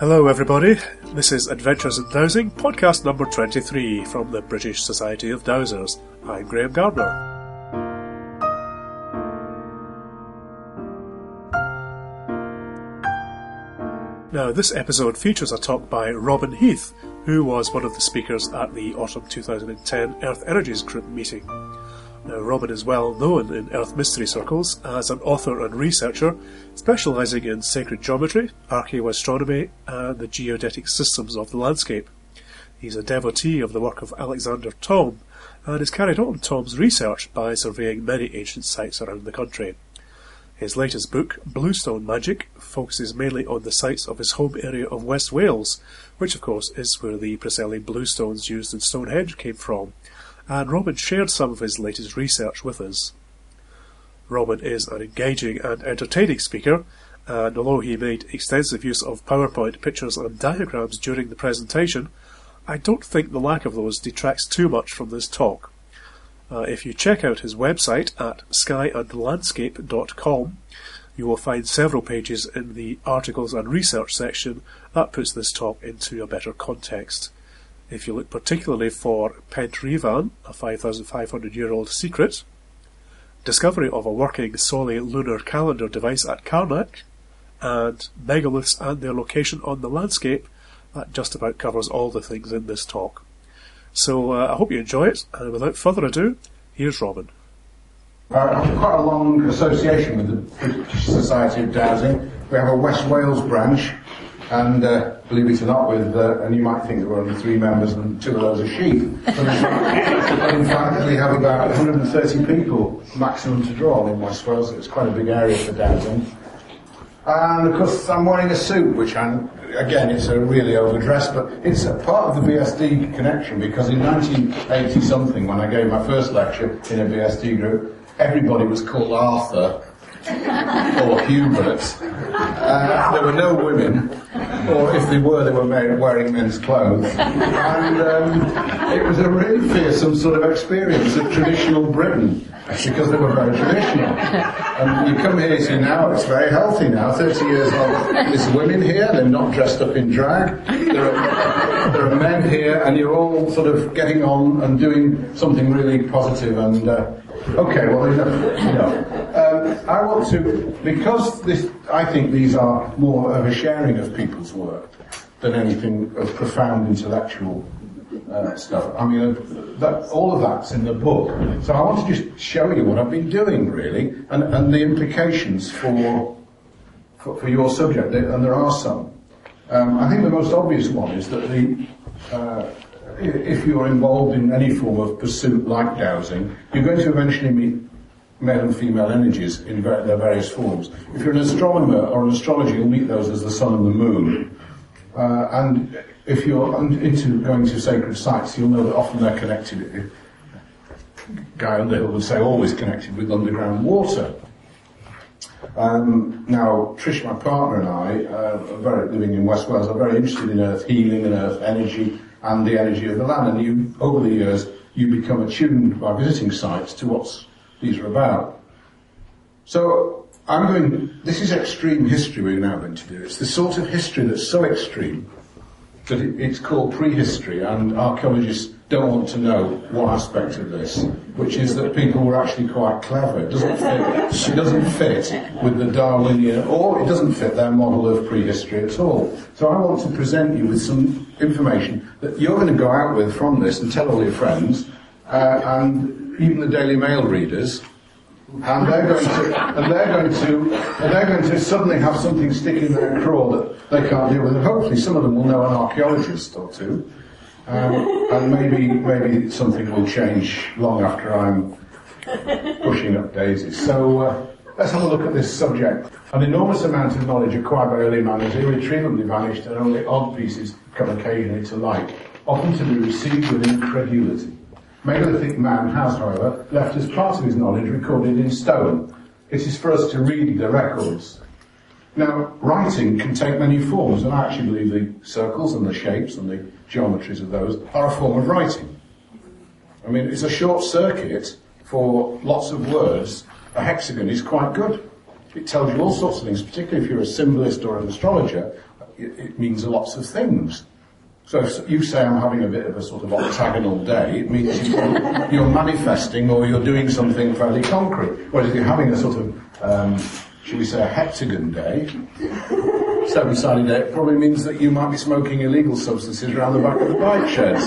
Hello, everybody. This is Adventures in Dowsing, podcast number 23 from the British Society of Dowsers. I'm Graham Gardner. Now, this episode features a talk by Robin Heath, who was one of the speakers at the autumn 2010 Earth Energies Group meeting. Uh, now, Robin is well known in Earth mystery circles as an author and researcher specialising in sacred geometry, archaeoastronomy, and the geodetic systems of the landscape. He's a devotee of the work of Alexander Thom and has carried on Thom's research by surveying many ancient sites around the country. His latest book, Bluestone Magic, focuses mainly on the sites of his home area of West Wales, which of course is where the Preseli bluestones used in Stonehenge came from, and Robin shared some of his latest research with us. Robin is an engaging and entertaining speaker, and although he made extensive use of PowerPoint pictures and diagrams during the presentation, I don't think the lack of those detracts too much from this talk. Uh, if you check out his website at skyandlandscape.com, you will find several pages in the articles and research section that puts this talk into a better context. If you look particularly for Pentre Ifan, a 5,500 year old secret, discovery of a working Soli lunar calendar device at Carnac, and megaliths and their location on the landscape, that just about covers all the things in this talk. So uh, I hope you enjoy it, and without further ado, here's Robin. Uh, quite a long association with the British Society of Dowsing. We have a West Wales branch, and uh, believe it or not, with uh, and you might think there were only three members and two of those are sheep. But in fact, we have about 130 people maximum to draw in West Wales. It's quite a big area for dowsing. And of course, I'm wearing a suit, which I'm, again, it's a really overdressed, but it's a part of the BSD connection because in 1980 something, when I gave my first lecture in a BSD group, everybody was called Arthur or Hubert. Uh, there were no women, or if they were, they were wearing men's clothes. And um, it was a really fearsome sort of experience of traditional Britain because they were very traditional. And you come here, see now it's very healthy now, 30 years old. There's women here, they're not dressed up in drag. There are, there are men here, and you're all sort of getting on and doing something really positive. positive and uh, Okay, well, enough. You know. Um, I want to, because this, I think these are more of a sharing of people's work than anything of profound intellectual uh, stuff. I mean, uh, that, all of that's in the book. So I want to just show you what I've been doing, really, and, and the implications for, for, for your subject, and there are some. Um, I think the most obvious one is that the uh, if you're involved in any form of pursuit like dowsing, you're going to eventually meet male and female energies in their various forms. If you're an astronomer or an astrologer, you'll meet those as the sun and the moon. Uh, and if you're into going to sacred sites, you'll know that often they're connected. Guy Underwood would say always connected with underground water. Um, now, Trish, my partner, and I, uh, very, living in West Wales, are very interested in earth healing and earth energy and the energy of the land. And you, over the years, you become attuned by visiting sites to what these are about. So I'm going, this is extreme history we're now going to do. It's the sort of history that's so extreme that it, it's called prehistory and archaeologists don't want to know one aspect of this, which is that people were actually quite clever. It doesn't fit, it doesn't fit with the Darwinian, or it doesn't fit their model of prehistory at all. So I want to present you with some information that you're going to go out with from this and tell all your friends, uh, and even the Daily Mail readers, and they're going to, and they're going to, and they're going to suddenly have something stick in their craw that they can't deal with. And hopefully, some of them will know an archaeologist or two. Um, and maybe maybe something will change long after I'm pushing up daisies. So uh, let's have a look at this subject. An enormous amount of knowledge acquired by early man has irretrievably vanished, and only odd pieces come occasionally to light, often to be received with incredulity. Megalithic man has, however, left us part of his knowledge recorded in stone. It is for us to read the records. Now, writing can take many forms, and I actually believe the circles and the shapes and the geometries of those are a form of writing. I mean, it's a short circuit for lots of words. A hexagon is quite good. It tells you all sorts of things, particularly if you're a symbolist or an astrologer. it, it means lots of things. So if you say I'm having a bit of a sort of octagonal day, it means you're manifesting or you're doing something fairly concrete. Whereas if you're having a sort of, um, should we say, a heptagon day, seven-sided day, it probably means that you might be smoking illegal substances around the back of the bike sheds.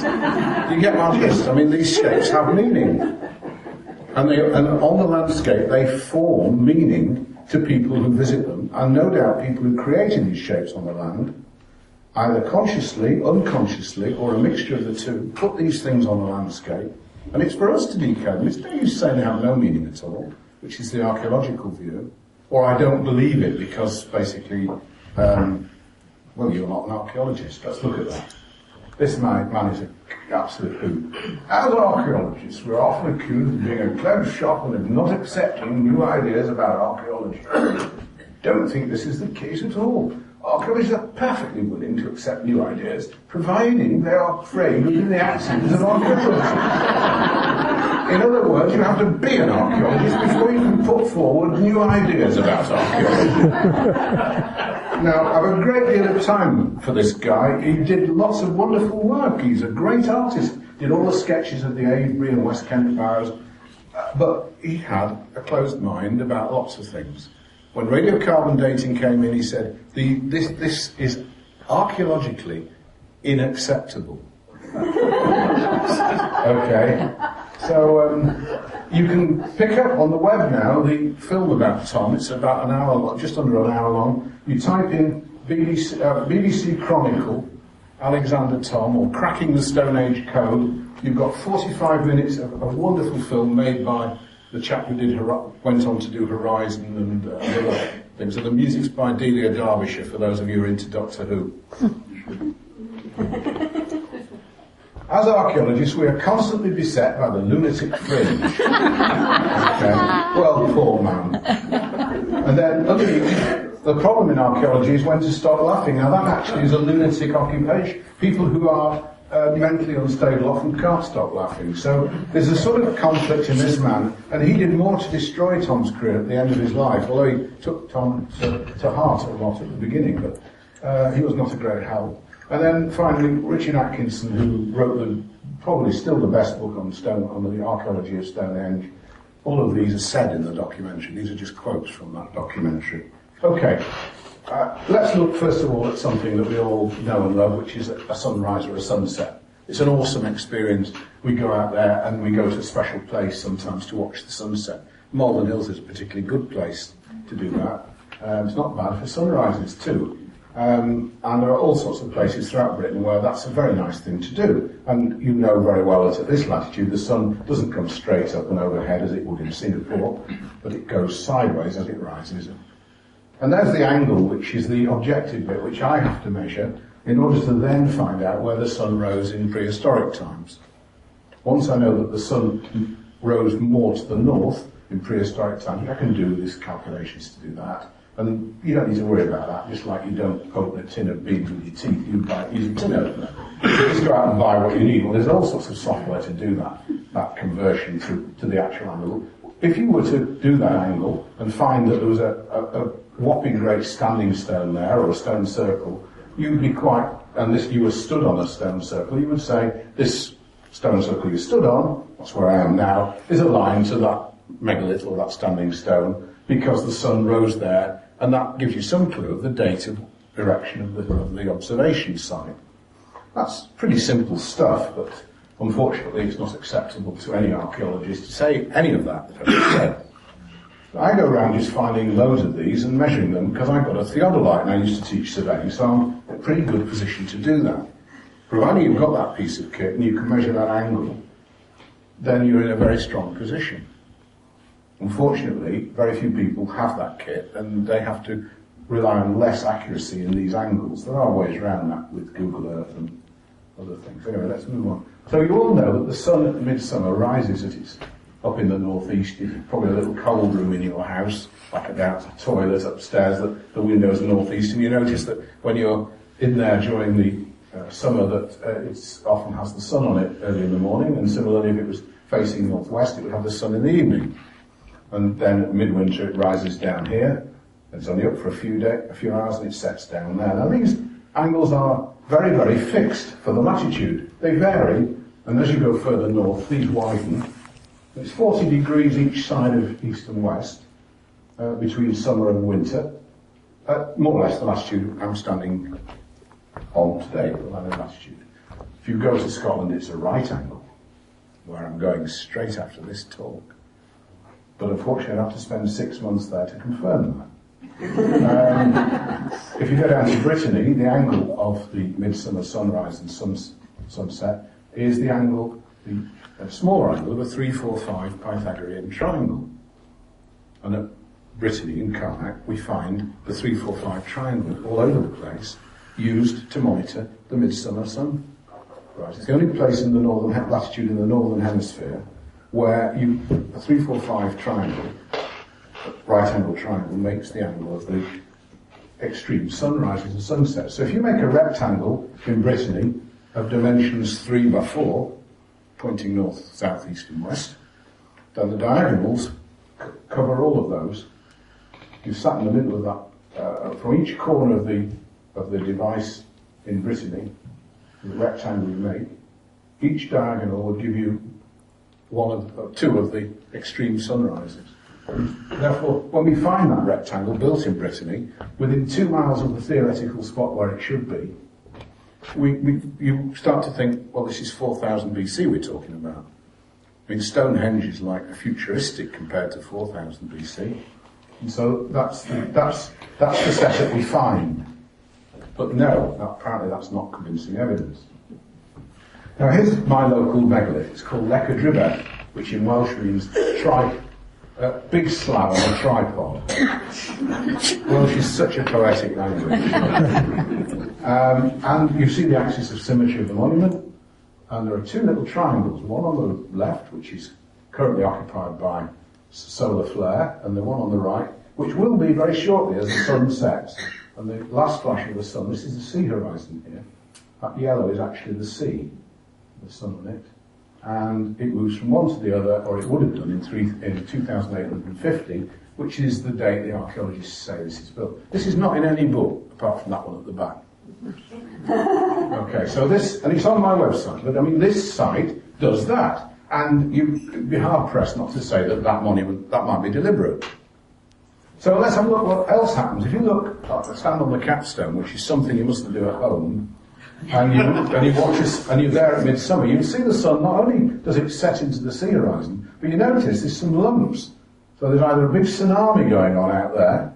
You get my drift? I mean, these shapes have meaning. And, they, and on the landscape, they form meaning to people who visit them, and no doubt people who created these shapes on the land, either consciously, unconsciously, or a mixture of the two, put these things on the landscape, and it's for us to decode them. It's no use saying they have no meaning at all, which is the archaeological view, or I don't believe it because basically, um, well, you're not an archaeologist. Let's look at that. This man, man is an absolute hoot. As archaeologists, we're often accused of being a closed shop and of not accepting new ideas about archaeology. Don't think this is the case at all. Archaeologists are perfectly willing to accept new ideas, providing they are framed within the axioms of archaeology. In other words, you have to be an archaeologist before you can put forward new ideas about archaeology. Now, I have a great deal of time for this guy. He did lots of wonderful work. He's a great artist. Did all the sketches of the Avebury and West Kent fires. Uh, but he had a closed mind about lots of things. When radiocarbon dating came in, he said, the, this, this is archaeologically unacceptable. okay. So um, you can pick up on the web now the film about Thom. It's about an hour long, just under an hour long. You type in BBC, uh, BBC Chronicle, Alexander Thom, or Cracking the Stone Age Code. You've got 45 minutes of a wonderful film made by the chap who did went on to do Horizon and uh, other things. So the music's by Delia Derbyshire, for those of you who are into Doctor Who. As archaeologists, we are constantly beset by the lunatic fringe. okay. Well, poor man. And then the problem in archaeology is when to stop laughing. Now that actually is a lunatic occupation. People who are uh, mentally unstable often can't stop laughing. So there's a sort of conflict in this man, and he did more to destroy Thom's career at the end of his life, although he took Thom to, to heart a lot at the beginning, but uh, he was not a great help. And then finally, Richard Atkinson, who wrote the probably still the best book on stone on the archaeology of Stonehenge. All of these are said in the documentary. These are just quotes from that documentary. Okay, uh, let's look first of all at something that we all know and love, which is a sunrise or a sunset. It's an awesome experience. We go out there and we go to a special place sometimes to watch the sunset. Malvern Hills is a particularly good place to do that. Um, it's not bad for sunrises too. Um, and there are all sorts of places throughout Britain where that's a very nice thing to do. And you know very well that at this latitude the sun doesn't come straight up and overhead as it would in Singapore, but it goes sideways as it rises. And there's the angle, which is the objective bit, which I have to measure in order to then find out where the sun rose in prehistoric times. Once I know that the sun rose more to the north in prehistoric times, I can do these calculations to do that. And you don't need to worry about that, just like you don't open a tin of beans with your teeth, you buy. You just go out and buy what you need. Well, there's all sorts of software to do that, that conversion to, to the actual angle. If you were to do that angle and find that there was a, a, a whopping great standing stone there, or a stone circle, you'd be quite, and this, you were stood on a stone circle, you would say, this stone circle you stood on, that's where I am now, is aligned to that megalith or that standing stone, because the sun rose there, and that gives you some clue of the date of erection of the, of the observation site. That's pretty simple stuff, but unfortunately it's not acceptable to any archaeologist to say any of that. I go around just finding loads of these and measuring them because I've got a theodolite and I used to teach surveying, so I'm in a pretty good position to do that. Providing you've got that piece of kit and you can measure that angle, then you're in a very strong position. Unfortunately, very few people have that kit and they have to rely on less accuracy in these angles. There are ways around that with Google Earth and other things. Anyway, let's move on. So you all know that the sun at midsummer rises at its up in the northeast. Probably a little cold room in your house, like a down toilet upstairs, the, the window's northeast, and you notice that when you're in there during the uh, summer that uh, it often has the sun on it early in the morning, and similarly if it was facing northwest, it would have the sun in the evening and then at midwinter it rises down here. It's only up for a few day, a few hours, and it sets down there. Now these angles are very, very fixed for the latitude. They vary, and as you go further north, these widen. It's 40 degrees each side of east and west, uh, between summer and winter. Uh, more or less the latitude I'm standing on today, the latitude. If you go to Scotland, it's a right angle, where I'm going straight after this talk. But unfortunately, I have to spend six months there to confirm that. Um, if you go down to Brittany, the angle of the midsummer sunrise and suns, sunset is the angle, the smaller angle of a 345 Pythagorean triangle. And at Brittany in Carnac, we find the 345 triangle all over the place, used to monitor the midsummer sun. Right, it's the only place in the northern latitude in the northern hemisphere where you a 345 triangle right angle triangle makes the angle of the extreme sunrises and sunsets. So if you make a rectangle in Brittany of dimensions 3 by 4, pointing north, south, east and west, then the diagonals c- cover all of those. You sat in the middle of that, uh, from each corner of the, of the device in Brittany, the rectangle you make, each diagonal will give you one of, uh, two of the extreme sunrises. Therefore, when we find that rectangle built in Brittany, within two miles of the theoretical spot where it should be, we, we, you start to think, well, this is 4000 BC we're talking about. I mean, Stonehenge is like futuristic compared to 4000 BC. And so that's the, that's, that's the setup we find. But no, apparently that's not convincing evidence. Now here's my local megalith. It's called Lecca which in Welsh means tri a big slab on a tripod. well, she's such a poetic language. um, and you see the axis of symmetry of the monument, and there are two little triangles, one on the left, which is currently occupied by solar flare, and the one on the right, which will be very shortly as the sun sets. And the last flash of the sun, this is the sea horizon here. That yellow is actually the sea, the sun on it and it moves from one to the other, or it would have done in, three, in 2850, which is the date the archaeologists say this is built. This is not in any book, apart from that one at the back. Okay, so this, and it's on my website, but I mean, this site does that. And you'd be hard pressed not to say that that monument, that might be deliberate. So let's have a look what else happens. If you look, stand on the capstone, which is something you mustn't do at home, and you, and you watch us, and you're there at midsummer, you see the sun, not only does it set into the sea horizon, but you notice there's some lumps. So there's either a big tsunami going on out there,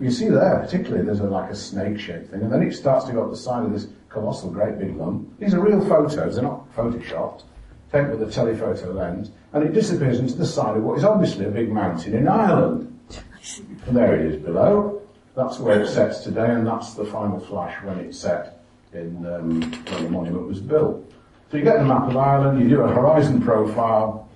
you see there, particularly, there's a, like a snake-shaped thing, and then it starts to go up the side of this colossal, great big lump. These are real photos, they're not photoshopped, taken with a telephoto lens, and it disappears into the side of what is obviously a big mountain in Ireland. And there it is below. That's where it sets today, and that's the final flash when it's set in um, when the monument was built. So you get the map of Ireland, you do a horizon profile,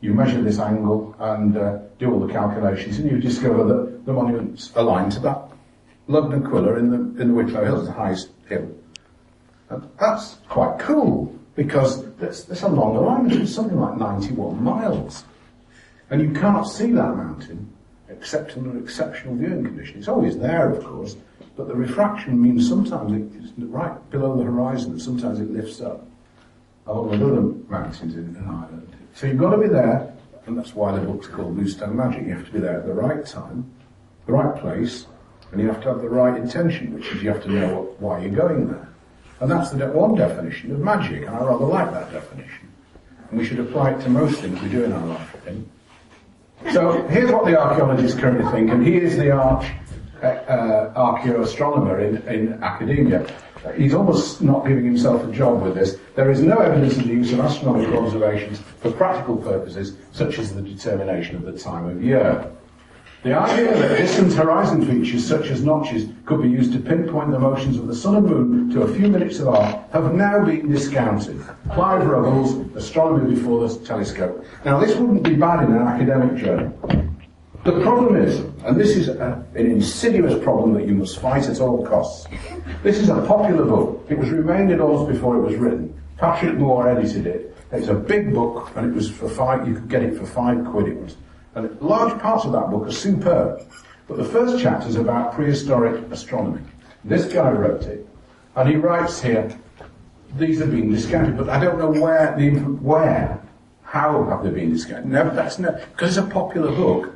you measure this angle and uh, do all the calculations, and you discover that the monument's aligned to that Lugnaquilla in the in the Wicklow Hills, the highest hill. And that's quite cool because there's, there's a long alignment. It's something like 91 miles, and you can't see that mountain except under exceptional viewing conditions. It's always there, of course, but the refraction means sometimes it's right below the horizon, and sometimes it lifts up along with other mountains in, Ireland. So you've got to be there, and that's why the book's called Bluestone Magic. You have to be there at the right time, the right place, and you have to have the right intention, which is you have to know what, why you're going there. And that's the de- one definition of magic, and I rather like that definition. And we should apply it to most things we do in our life, I think. So here's what the archaeologists currently think, and he is the arch uh, archaeoastronomer in, in academia. He's almost not giving himself a job with this. There is no evidence of the use of astronomical observations for practical purposes, such as the determination of the time of year. The idea that distant horizon features such as notches could be used to pinpoint the motions of the sun and moon to a few minutes of arc have now been discounted. Clive Ruggles, Astronomy Before the Telescope. Now this wouldn't be bad in an academic journal. The problem is, and this is a, an insidious problem that you must fight at all costs, this is a popular book. It was remained indoors before it was written. Patrick Moore edited it. It's a big book, and it was for five, you could get it for five quid it was. And large parts of that book are superb. But the first chapter is about prehistoric astronomy. This guy wrote it, And he writes here, these have been discounted, but I don't know where, the, where, how have they been discounted? No, that's no, because it's a popular book.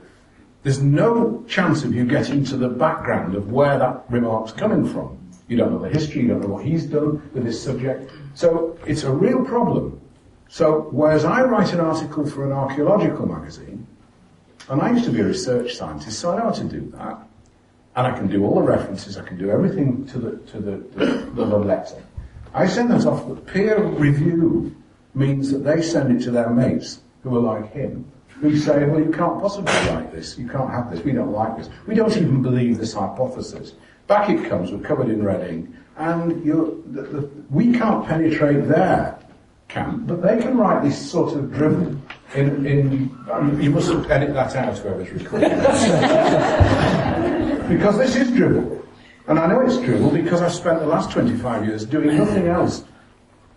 There's no chance of you getting to the background of where that remark's coming from. You don't know the history, you don't know what he's done with this subject. So it's a real problem. So whereas I write an article for an archaeological magazine, and I used to be a research scientist, so I know how to do that. And I can do all the references, I can do everything to the, to the, the, the letter. I send that off, but peer review means that they send it to their mates who are like him, who say, well, you can't possibly write this, you can't have this, we don't like this. We don't even believe this hypothesis. Back it comes, we're covered in red ink, and the, the, we can't penetrate their camp, but they can write this sort of drivel in, in um, you must edit that out, whoever's recording because this is drivel. And I know it's drivel because I've spent the last 25 years doing nothing else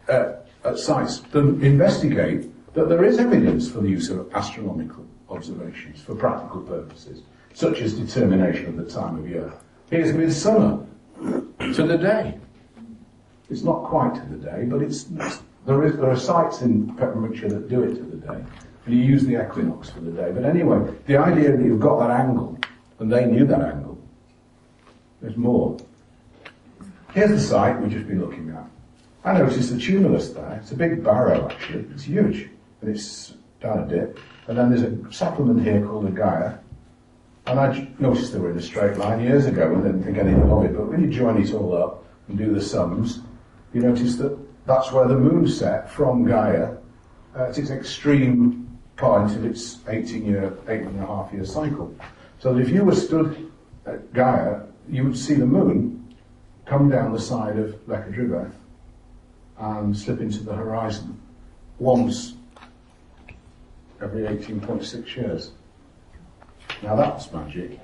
uh, at sites than investigate that there is evidence for the use of astronomical observations for practical purposes, such as determination of the time of year. Here's midsummer to the day. It's not quite to the day, but it's there, is, there are sites in Pembrokeshire that do it to the day, and you use the equinox for the day. But anyway, the idea that you've got that angle, and they knew that angle, there's more. Here's the site we've just been looking at. I noticed the tumulus there. It's a big barrow, actually. It's huge, and it's down a dip. And then there's a settlement here called a Gaia. And I noticed they were in a straight line years ago and didn't think anything of it. But when you join it all up and do the sums, you notice that that's where the moon set from Gaia uh, at its extreme point of its 18 year, eight and a half year cycle. So that if you were stood at Gaia, you would see the moon come down the side of Llech y Drybedd and slip into the horizon once every 18.6 years. Now that's magic,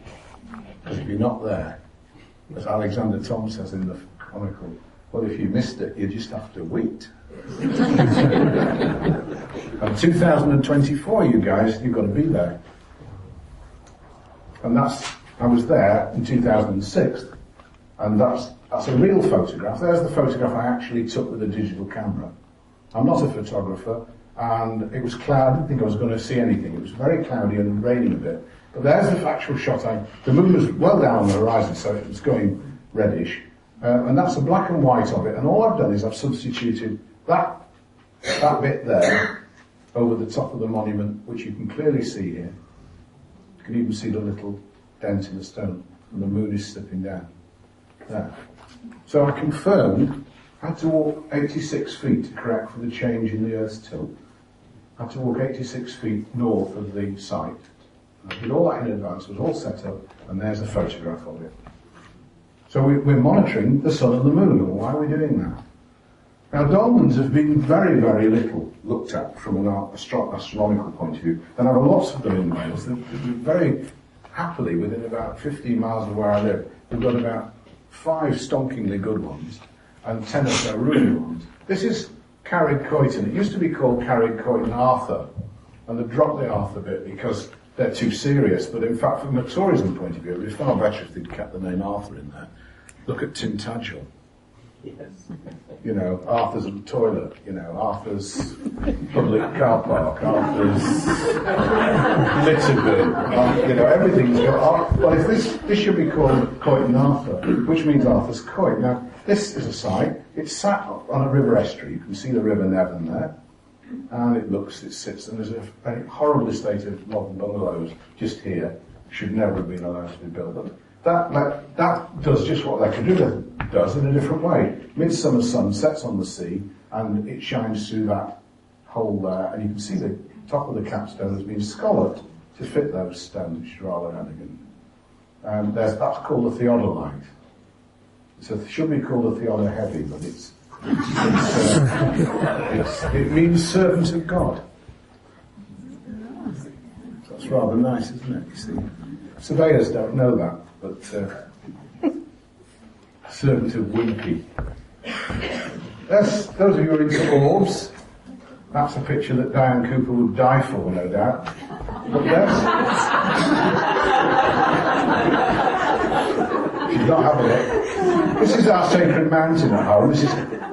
because if you're not there, as Alexander Thom says in the Chronicle, well, if you missed it, you just have to wait. and 2024, you guys, you've got to be there. And that's, I was there in 2006, and that's, that's a real photograph. There's the photograph I actually took with a digital camera. I'm not a photographer, and it was cloudy. I didn't think I was going to see anything. It was very cloudy and raining a bit. But there's the actual shot. I, the moon was well down on the horizon, so it was going reddish. Uh, and that's the black and white of it. And all I've done is I've substituted that, that bit there over the top of the monument, which you can clearly see here. You can even see the little dent in the stone, and the moon is slipping down. There. So I confirmed I had to walk 86 feet to correct for the change in the Earth's tilt. I had to walk 86 feet north of the site. I did all that in advance, it was all set up, and there's a photograph of it. So we, are monitoring the sun and the moon, why are we doing that? Now, dolmens have been very, very little looked at from an astro- astronomical point of view, there are lots of them in Wales. They're, very happily within about 15 miles of where I live. We've got about five stonkingly good ones, and ten or so really ones. This is Carreg Coetan. It used to be called Carreg Coetan Arthur, and they've dropped the Arthur bit because they're too serious. But in fact, from a tourism point of view, it would be far better if they'd kept the name Arthur in there. Look at Tintagel. Yes. You know, Arthur's toilet, you know, Arthur's public car park, Arthur's litter bin, you know, everything's got, Arthur. well, if this, this should be called Coetan Arthur, which means Arthur's Quoit. Now, this is a site, it's sat on a river estuary, you can see the River Nevern there, and it looks, it sits, and there's a, a horrible estate of modern bungalows just here, should never have been allowed to be built. That, that, does just what Drybedd does in a different way. Midsummer sun sets on the sea, and it shines through that hole there, and you can see the top of the capstone has been scalloped to fit those stones, which is rather elegant. And there's, that's called a theodolite. So it should be called a theodolite heavy, but it's uh, it means servant of God. That's rather nice, isn't it? You see, surveyors don't know that, but uh, of Wimpy. That's, those of you who are into orbs, that's a picture that Diane Cooper would die for, no doubt. But that's, She's not having it. This is our sacred mountain at home. This is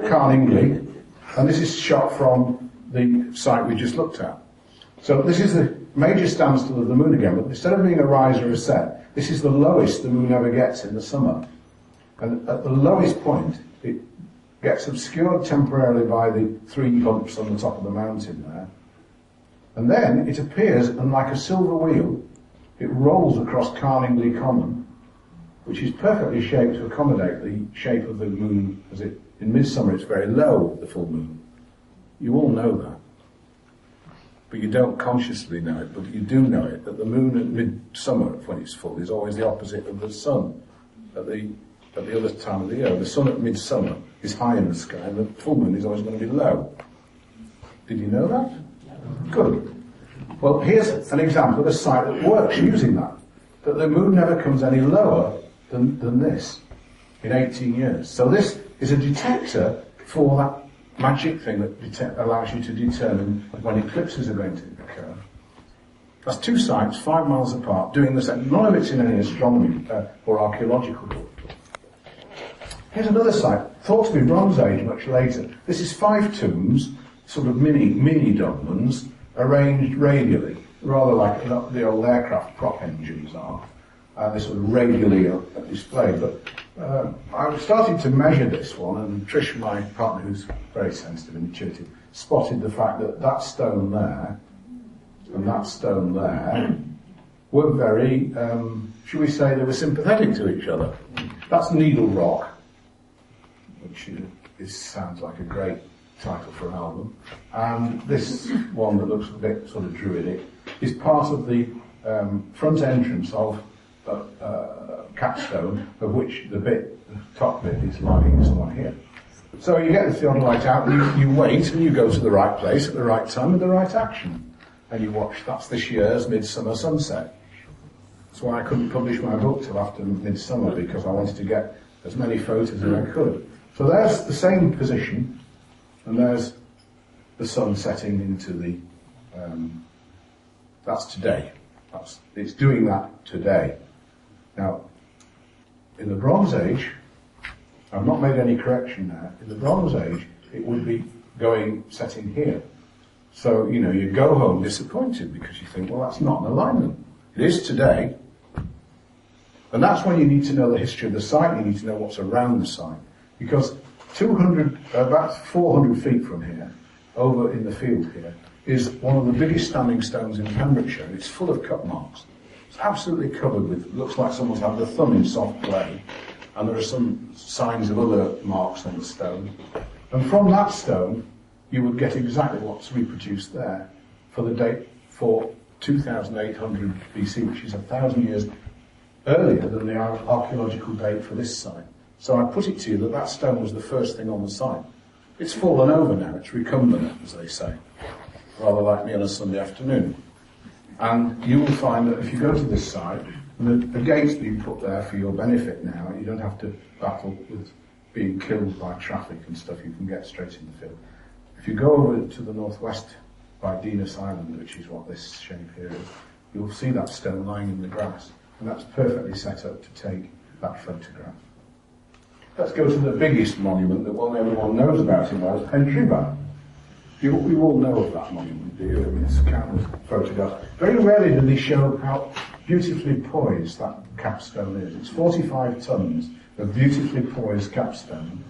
Carningli. And this is shot from the site we just looked at. So this is the major standstill of the moon again, but instead of being a rise or a set, this is the lowest the moon ever gets in the summer. And at the lowest point, it gets obscured temporarily by the three humps on the top of the mountain there. And then it appears, and like a silver wheel, it rolls across Carningli Common, which is perfectly shaped to accommodate the shape of the moon as it, in midsummer it's very low, the full moon. You all know that. But you don't consciously know it, but you do know it, that the moon at midsummer, when it's full, is always the opposite of the sun at the, at the other time of the year. The sun at midsummer is high in the sky, and the full moon is always going to be low. Did you know that? Good. Well, here's an example of a site that works using that. That the moon never comes any lower than, than this in 18 years. So this is a detector for that magic thing that allows you to determine when eclipses are going to occur. That's two sites, five miles apart, doing the same. None of it's in any astronomy uh, or archaeological book. Here's another site, thought to be Bronze Age much later. This is five tombs, sort of mini, mini dolmens, arranged radially, rather like the old aircraft prop engines are. Uh, sort of radially displayed. But uh, I was starting to measure this one, and Trish, my partner, who's very sensitive and intuitive, spotted the fact that that stone there and that stone there were very, um, should we say, they were sympathetic to each other. That's Needle Rock, which is, sounds like a great title for an album. And this one that looks a bit sort of druidic is part of the um, front entrance of a, uh, capstone, of which the bit, the top bit, is lying somewhere here. So you get the light out, and you, you wait, and you go to the right place at the right time with the right action. And you watch, that's this year's Midsummer Sunset. That's why I couldn't publish my book till after Midsummer, because I wanted to get as many photos as I could. So there's the same position, and there's the sun setting into the, um, that's today. That's, it's doing that today. Now, in the Bronze Age, I've not made any correction there. In the Bronze Age, it would be going, setting here. So, you know, you go home disappointed because you think, well, that's not an alignment. It is today. And that's when you need to know the history of the site, you need to know what's around the site. Because 200, about 400 feet from here, over in the field here, is one of the biggest standing stones in Pembrokeshire. It's full of cut marks. It's absolutely covered with, looks like someone's had the thumb in soft clay. And there are some signs of other marks on the stone. And from that stone, you would get exactly what's reproduced there for the date for 2800 BC, which is a thousand years earlier than the archaeological date for this site. So I put it to you that that stone was the first thing on the site. It's fallen over now, it's recumbent, as they say, rather like me on a Sunday afternoon. And you will find that if you go to this site, the, the gate's been put there for your benefit now, you don't have to battle with being killed by traffic and stuff, you can get straight in the field. If you go over to the northwest by Dinas Island, which is what this shape here is, you'll see that stone lying in the grass, and that's perfectly set up to take that photograph. Let's go to the biggest monument that one everyone knows about in Wales, Pentre Ifan. You, you all know of that monument, do you? I it's countless photographs. Very rarely do they show how beautifully poised that capstone is. It's 45 tons of beautifully poised capstone,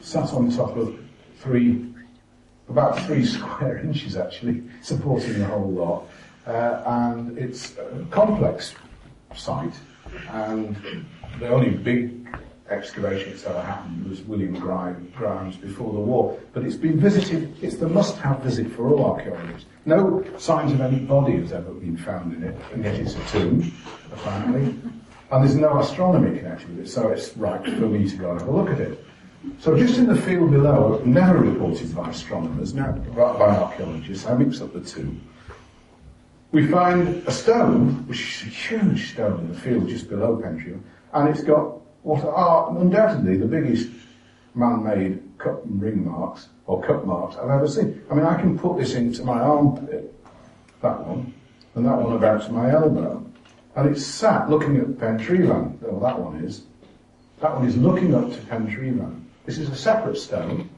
sat on top of three, about three square inches actually, supporting the whole lot. Uh, and it's a complex site, and the only big excavation ever happened was William Grimes before the war. But it's been visited, it's the must-have visit for all archaeologists. No signs of any body has ever been found in it, and yet it's a tomb, apparently. And there's no astronomy connected with it, so it's right for me to go and have a look at it. So just in the field below, never reported by astronomers, now by archaeologists, I mix up the two. We find a stone, which is a huge stone in the field just below Pentre Ifan, and it's got what are undoubtedly the biggest man-made cut and ring marks, or cut marks I've ever seen. I mean, I can put this into my armpit, that one, and that one about to my elbow. And it's sat looking at Pentre Ifan, well that one is, That one is looking up to Pentre Ifan. This is a separate stone.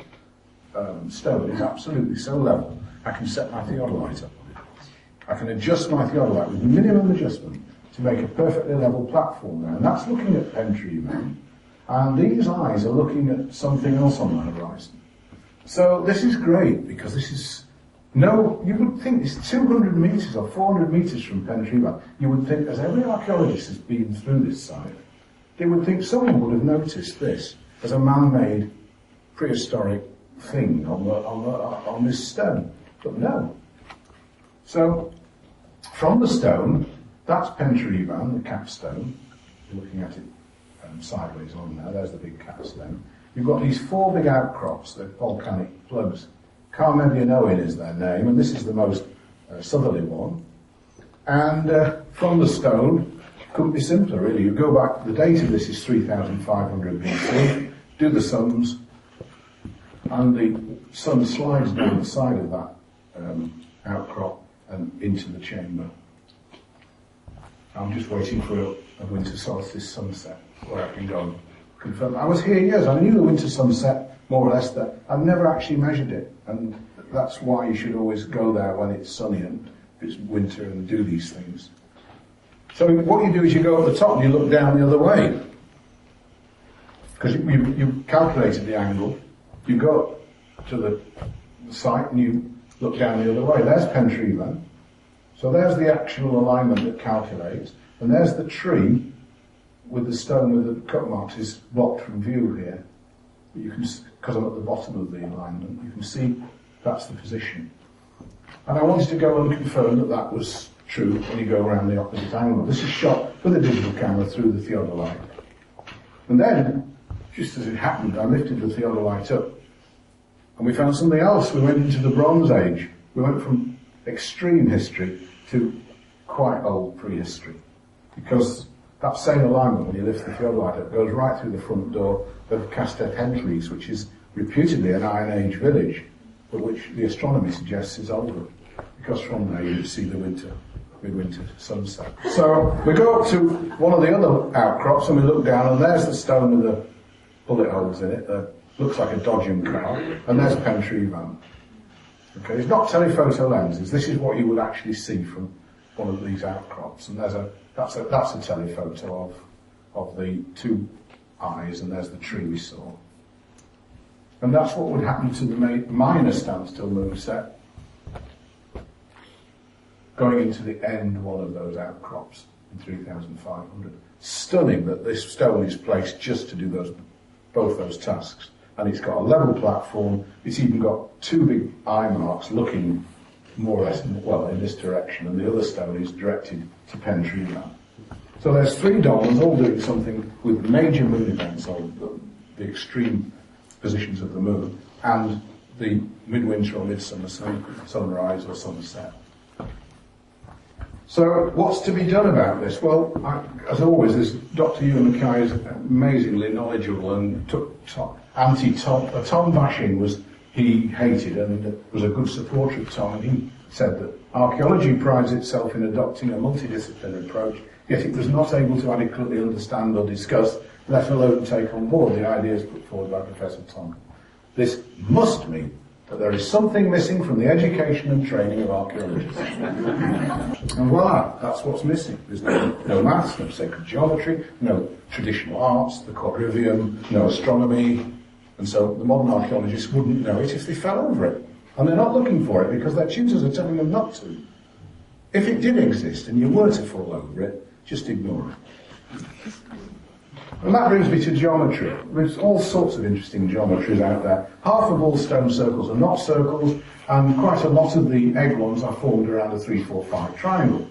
Um, stone is absolutely so level. I can set my theodolite up on it. I can adjust my theodolite with minimum adjustment to make a perfectly level platform there. And that's looking at Pentre Ifan. And these eyes are looking at something else on the horizon. So this is great because this is no, you would think it's 200 metres or 400 metres from Pentre Ifan. You would think, as every archaeologist has been through this site, they would think someone would have noticed this as a man-made prehistoric thing on, the, on, the, on this stone. But no. So, from the stone, that's Pentre Ifan, the capstone. You're looking at it um, sideways on there. There's the big capstone. You've got these four big outcrops, the volcanic plugs. Carmelian Owen is their name, and this is the most uh, southerly one. And uh, from the stone, couldn't be simpler really. You go back, the date of this is 3500 BC, do the sums, and the sun slides down the side of that um, outcrop and into the chamber. I'm just waiting for a, a winter solstice sunset where I can go and confirm. I was here years, I knew the winter sunset more or less that I've never actually measured it, and that's why you should always go there when it's sunny and it's winter and do these things. So what you do is you go up the top and you look down the other way. Because you, you, you, calculated the angle, you go to the, site and you look down the other way. There's Pentre Ifan. So there's the actual alignment that calculates, and there's the tree with the stone with the cut marks is blocked from view here. But you can because I'm at the bottom of the alignment, you can see that's the position. And I wanted to go and confirm that that was true when you go around the opposite angle. This is shot with a digital camera through the theodolite. And then, just as it happened, I lifted the theodolite up and we found something else. We went into the Bronze Age. We went from extreme history to quite old prehistory. Because that same alignment, when you lift the theodolite up, goes right through the front door of Castell Henllys, which is reputedly an Iron Age village, but which the astronomy suggests is older, because from there you see the winter, midwinter sunset. So we go up to one of the other outcrops and we look down, and there's the stone with the bullet holes in it. That looks like a dodging car, and there's Pentre Ifan. Okay, it's not telephoto lenses. This is what you would actually see from one of these outcrops, and there's a that's a that's a telephoto of of the two eyes, and there's the tree we saw. And that's what would happen to the minor standstill moonset going into the end one of those outcrops in 3,500. Stunning that this stone is placed just to do those both those tasks. And it's got a level platform. It's even got two big eye marks looking more or less, well, in this direction, and the other stone is directed to Pentre Ifan. So there's three dolmens all doing something with major moon events, on the, the extreme positions of the moon, and the midwinter or midsummer sun, sunrise or sunset. So what's to be done about this? Well, I, as always, this Dr. Euan MacKie is amazingly knowledgeable and took anti-Thom, uh, Thom bashing was he hated and was a good supporter of Thom, and he said that archaeology prides itself in adopting a multidisciplinary approach yet it was not able to adequately understand or discuss, let alone take on board the ideas put forward by Professor Thom. This must mean that there is something missing from the education and training of archaeologists. and voila, that's what's missing. There's no, no maths, no sacred geometry, no traditional arts, the quadrivium, no astronomy, and so the modern archaeologists wouldn't know it if they fell over it. And they're not looking for it because their tutors are telling them not to. If it did exist and you were to fall over it, just ignore it. And that brings me to geometry. There's all sorts of interesting geometries out there. Half of all stone circles are not circles, and quite a lot of the egg ones are formed around a 3, 4, 5 triangle.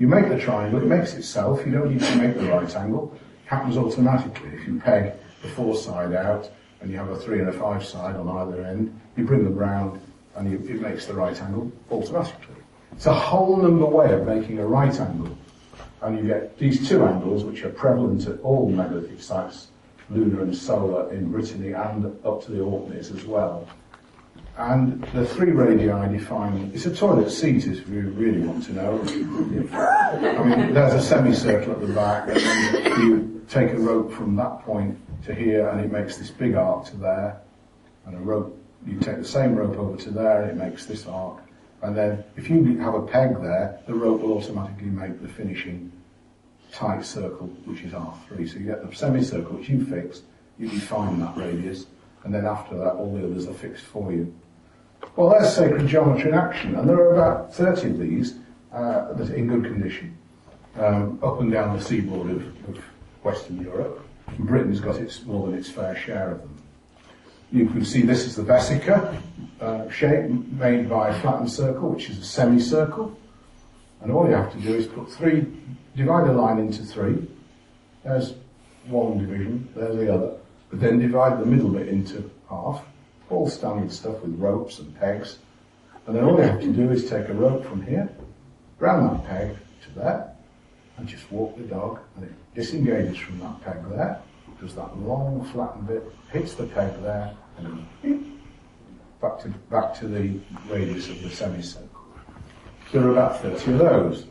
You make the triangle, it makes itself, you don't need to make the right angle. It happens automatically. If you peg the 4 side out, and you have a 3 and a 5 side on either end, you bring them round, and you, it makes the right angle automatically. It's a whole number way of making a right angle and you get these two angles, which are prevalent at all megalithic sites, lunar and solar, in Brittany and up to the Orkneys as well. And the three radii define, it's a toilet seat if you really want to know. I mean, there's a semicircle at the back, and you take a rope from that point to here and it makes this big arc to there, and a rope, you take the same rope over to there and it makes this arc, and then if you have a peg there, the rope will automatically make the finishing tight circle, which is R3. So you get the semicircle, which you fixed, you define that radius, and then after that all the others are fixed for you. Well, there's sacred geometry in action, and there are about 30 of these uh, that are in good condition, um, up and down the seaboard of, of Western Europe. Britain's got its more than its fair share of them. You can see this is the vesica uh, shape made by a flattened circle, which is a semicircle. And all you have to do is put three, divide a line into three. There's one division, there's the other. But then divide the middle bit into half. All standard stuff with ropes and pegs. And then all you have to do is take a rope from here, round that peg to there, and just walk the dog, and it disengages from that peg there, does that long flattened bit, hits the peg there, back to, back to the radius of the semicircle. There are about 30 of those.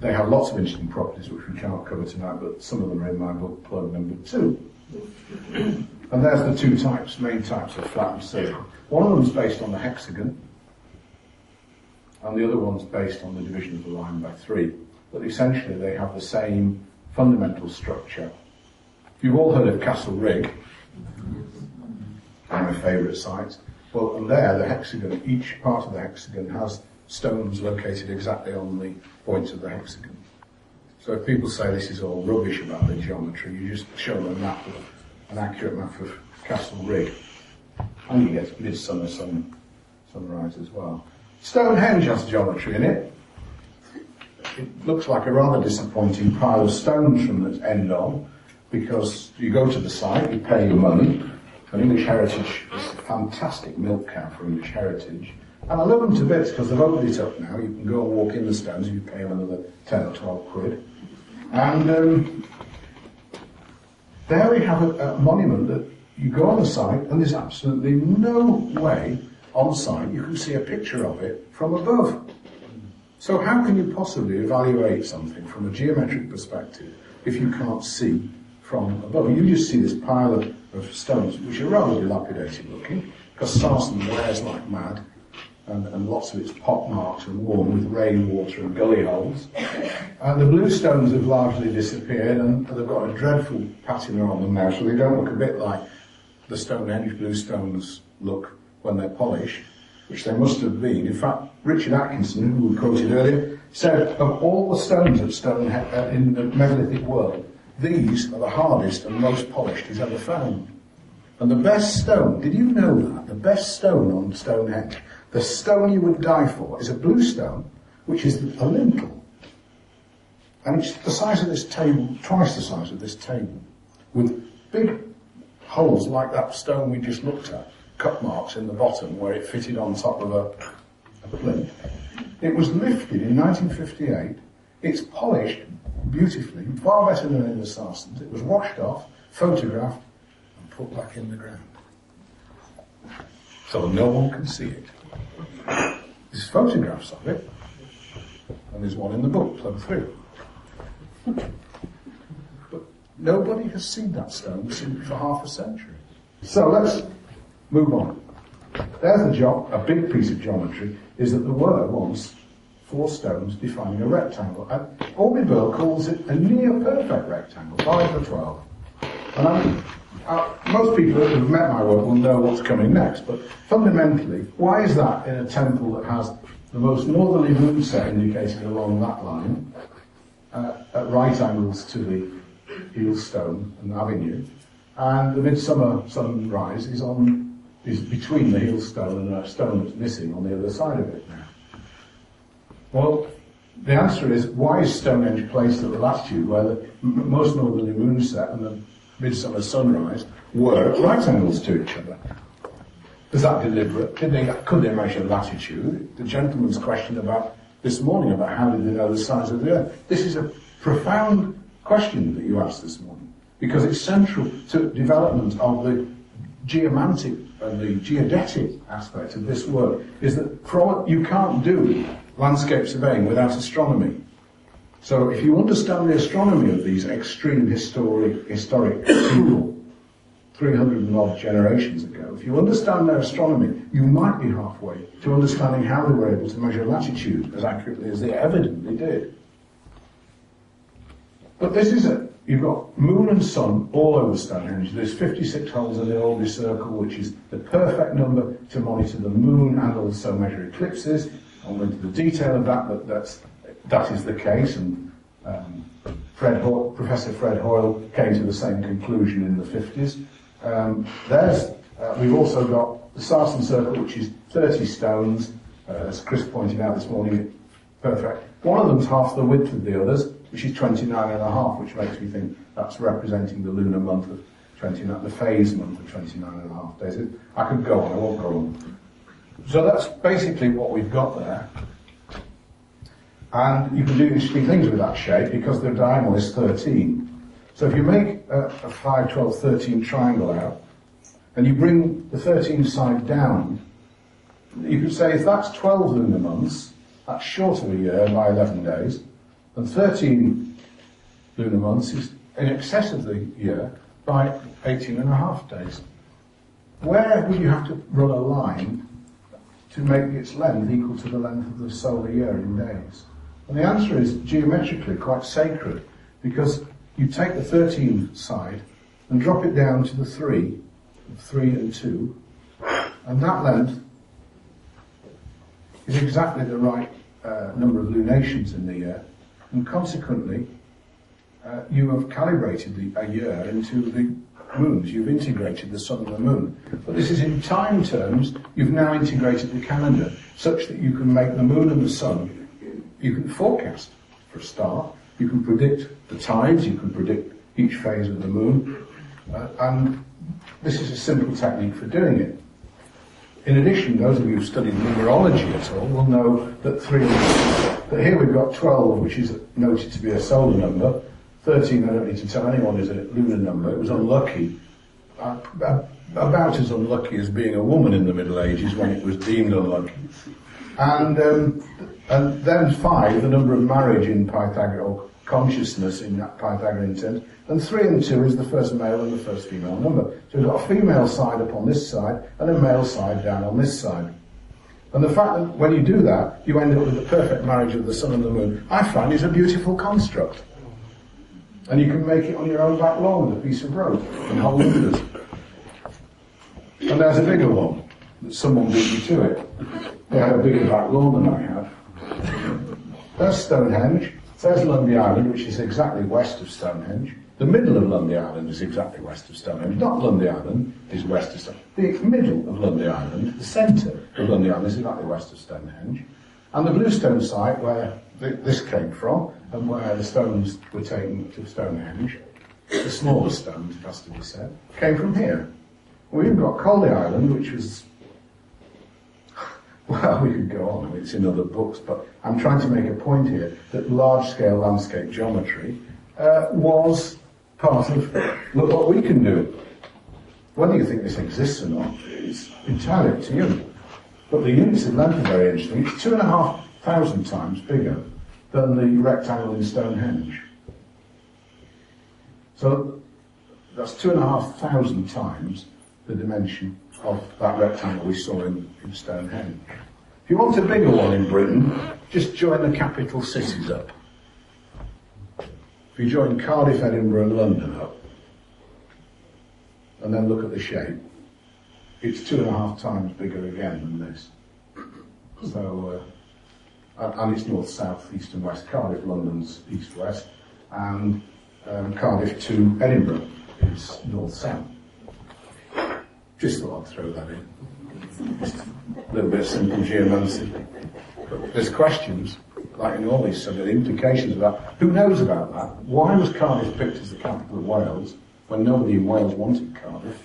They have lots of interesting properties which we can't cover tonight, but some of them are in my book, plug number two. And there's the two types, main types of flattened circle. One of them is based on the hexagon, and the other one's based on the division of the line by three. But essentially they have the same fundamental structure. You've all heard of Castle of my favourite sites. Well, and there, the hexagon, each part of the hexagon has stones located exactly on the points of the hexagon. So if people say this is all rubbish about the geometry, you just show them a map, of, an accurate map of Castle Rigg, and you get Midsummer Sun, Sunrise as well. Stonehenge has geometry in it. It looks like a rather disappointing pile of stones from the end on, because you go to the site, you pay your money, and English Heritage It's a fantastic milk cow for English Heritage. And I love them to bits because they've opened it up now. You can go and walk in the stones if you pay them another 10 or 12 quid. And um, there we have a, a monument that you go on the site and there's absolutely no way on site you can see a picture of it from above. So how can you possibly evaluate something from a geometric perspective if you can't see from above? You just see this pile of, of stones, which are rather dilapidated looking, because Sarsen wears like mad, and, and lots of it's pockmarked are worn with rainwater and gully holes. And the blue stones have largely disappeared, and they've got a dreadful patina on them now, so they don't look a bit like the Stonehenge blue stones look when they're polished, which they must have been. In fact, Richard Atkinson, who we quoted earlier, said of all the stones at Stonehenge uh, in the megalithic world, these are the hardest and most polished he's ever found. And the best stone, did you know that? The best stone on Stonehenge, the stone you would die for, is a blue stone, which is a lintel. And it's the size of this table, twice the size of this table, with big holes like that stone we just looked at, cut marks in the bottom where it fitted on top of a, a plinth. It was lifted in 1958. It's polished beautifully, far better than in the Sarsens. It was washed off, photographed, and put back in the ground. So no one can see it. There's photographs of it, and there's one in the book, plug through. But nobody has seen that stone for half a century. So let's move on. There's a job, a big piece of geometry, is that there were once four stones defining a rectangle. And Orby calls it a near perfect rectangle, 5 to 12. And I'm, uh, most people who have met my work will know what's coming next, but fundamentally, why is that in a temple that has the most northerly moon set indicated along that line, uh, at right angles to the heel stone and avenue, and the midsummer sunrise is on is between the heel stone and a stone that's missing on the other side of it now. Well, the answer is why is Stonehenge placed at the latitude where the most northerly moonset and the midsummer sunrise were at right angles to each other? Is that deliberate? Did they, could they measure latitude? The gentleman's question about this morning about how did they know the size of the Earth? This is a profound question that you asked this morning because it's central to development of the geomantic and the geodetic aspect of this work is that you can't do landscape surveying without astronomy. So if you understand the astronomy of these extreme historic, historic people, 300 and odd generations ago, if you understand their astronomy, you might be halfway to understanding how they were able to measure latitude as accurately as they evidently did. But this is it. You've got moon and sun all over Stonehenge. There's 56 holes in the Alderney Circle, which is the perfect number to monitor the moon and also measure eclipses. I won't go into the detail of that, but that's, that is the case. And um, Fred Ho- Professor Fred Hoyle came to the same conclusion in the 50s. Um, there's, uh, we've also got the Sarsen Circle, which is 30 stones, uh, as Chris pointed out this morning, perfect. One of them's half the width of the others, which is 29 and a half, which makes me think that's representing the lunar month of 29, the phase month of 29 and a half days. I could go on, I won't go on. So that's basically what we've got there. And you can do interesting things with that shape because the diagonal is 13. So if you make a, a 5, 12, 13 triangle out, and you bring the 13 side down, you could say if that's 12 lunar months, that's short of a year by 11 days, and 13 lunar months is in excess of the year by 18 and a half days. Where would you have to run a line to make its length equal to the length of the solar year in days? And the answer is geometrically quite sacred, because you take the 13 side and drop it down to the 3, 3 and 2, and that length is exactly the right uh, number of lunations in the year, and consequently, uh, you have calibrated the, a year into the moons. You've integrated the sun and the moon. But this is in time terms, you've now integrated the calendar such that you can make the moon and the sun, you can forecast for a start, you can predict the tides, you can predict each phase of the moon, uh, and this is a simple technique for doing it. In addition, those of you who've studied numerology at all will know that three, that here we've got 12, which is noted to be a solar number. 13, I don't need to tell anyone, is a lunar number. It was unlucky. About as unlucky as being a woman in the Middle Ages when it was deemed unlucky. And, um, and then five, the number of marriage in Pythagorean consciousness in that Pythagorean sense. And three and two is the first male and the first female number. So we've got a female side up on this side and a male side down on this side. And the fact that when you do that, you end up with the perfect marriage of the sun and the moon, I find is a beautiful construct. And you can make it on your own back lawn a piece of rope and hold wonders. And there's a bigger one that someone beat me to it. They had a bigger back lawn than I have. There's Stonehenge. There's Lundy Island, which is exactly west of Stonehenge. The middle of Lundy Island is exactly west of Stonehenge. Not Lundy Island is west of Stonehenge. The middle of Lundy Island, the centre of Lundy Island is exactly west of Stonehenge. And the Bluestone site where this came from and where the stones were taken to Stonehenge, the smaller stones, it has to be said, came from here. We've got Caldey Island, which was well, we could go on, it's in other books, but I'm trying to make a point here that large scale landscape geometry uh, was part of look what we can do. Whether you think this exists or not is entirely up to you. But the units of length are very interesting. It's two and a half thousand times bigger than the rectangle in Stonehenge. So that's two and a half thousand times the dimension of that rectangle we saw in, in Stonehenge. If you want a bigger one in Britain, just join the capital cities up. If you join Cardiff, Edinburgh and London up, and then look at the shape, it's two and a half times bigger again than this. So, uh, and it's north, south, east and west. Cardiff, London's east, west, and um, Cardiff to Edinburgh is north, south. Just thought I'd throw that in. Just a little bit of simple geomancy. But there's questions, like in all these subjects, implications of that. Who knows about that? Why was Cardiff picked as the capital of Wales when nobody in Wales wanted Cardiff?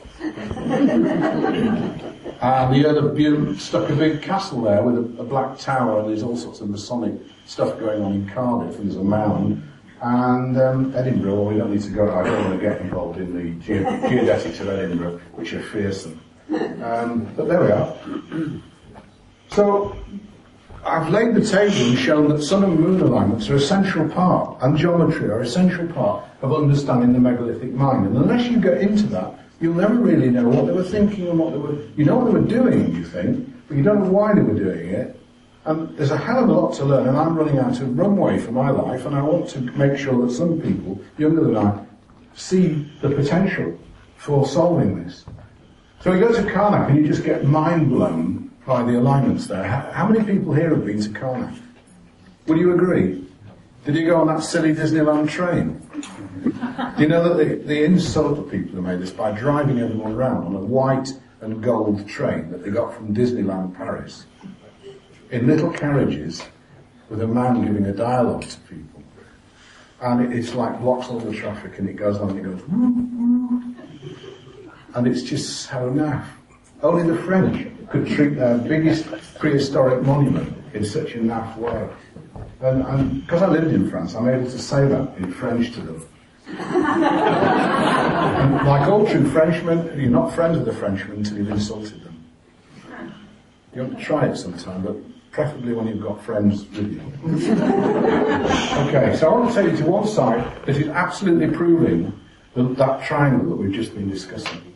and the other stuck a big castle there with a, a, black tower and there's all sorts of Masonic stuff going on in Cardiff and there's a mound. And um, Edinburgh, well, we don't need to go, I don't want to get involved in the ge- geodetics of Edinburgh, which are fearsome. Um, but there we are. So, I've laid the table and shown that sun and moon alignments are essential part, and geometry are essential part of understanding the megalithic mind. And unless you get into that, you'll never really know what they were thinking and what they were. You know what they were doing, you think, but you don't know why they were doing it. And there's a hell of a lot to learn, and I'm running out of runway for my life, and I want to make sure that some people, younger than I, see the potential for solving this. So we go to Carnac, and you just get mind blown by the alignments there. How, how many people here have been to Carnac? Would you agree? Did you go on that silly Disneyland train? Do you know that the, the insult of people who made this by driving everyone around on a white and gold train that they got from Disneyland Paris in little carriages with a man giving a dialogue to people. And it, it's like blocks all the traffic and it goes on and it goes and it's just so naff. Only the French could treat their biggest prehistoric monument in such a naff way. And because I lived in France, I'm able to say that in French to them. like all true Frenchmen, you're not friends with the Frenchmen until you've insulted them. You have to try it sometime, but preferably when you've got friends with you. okay, so I want to take you to one side that is absolutely proving that, that triangle that we've just been discussing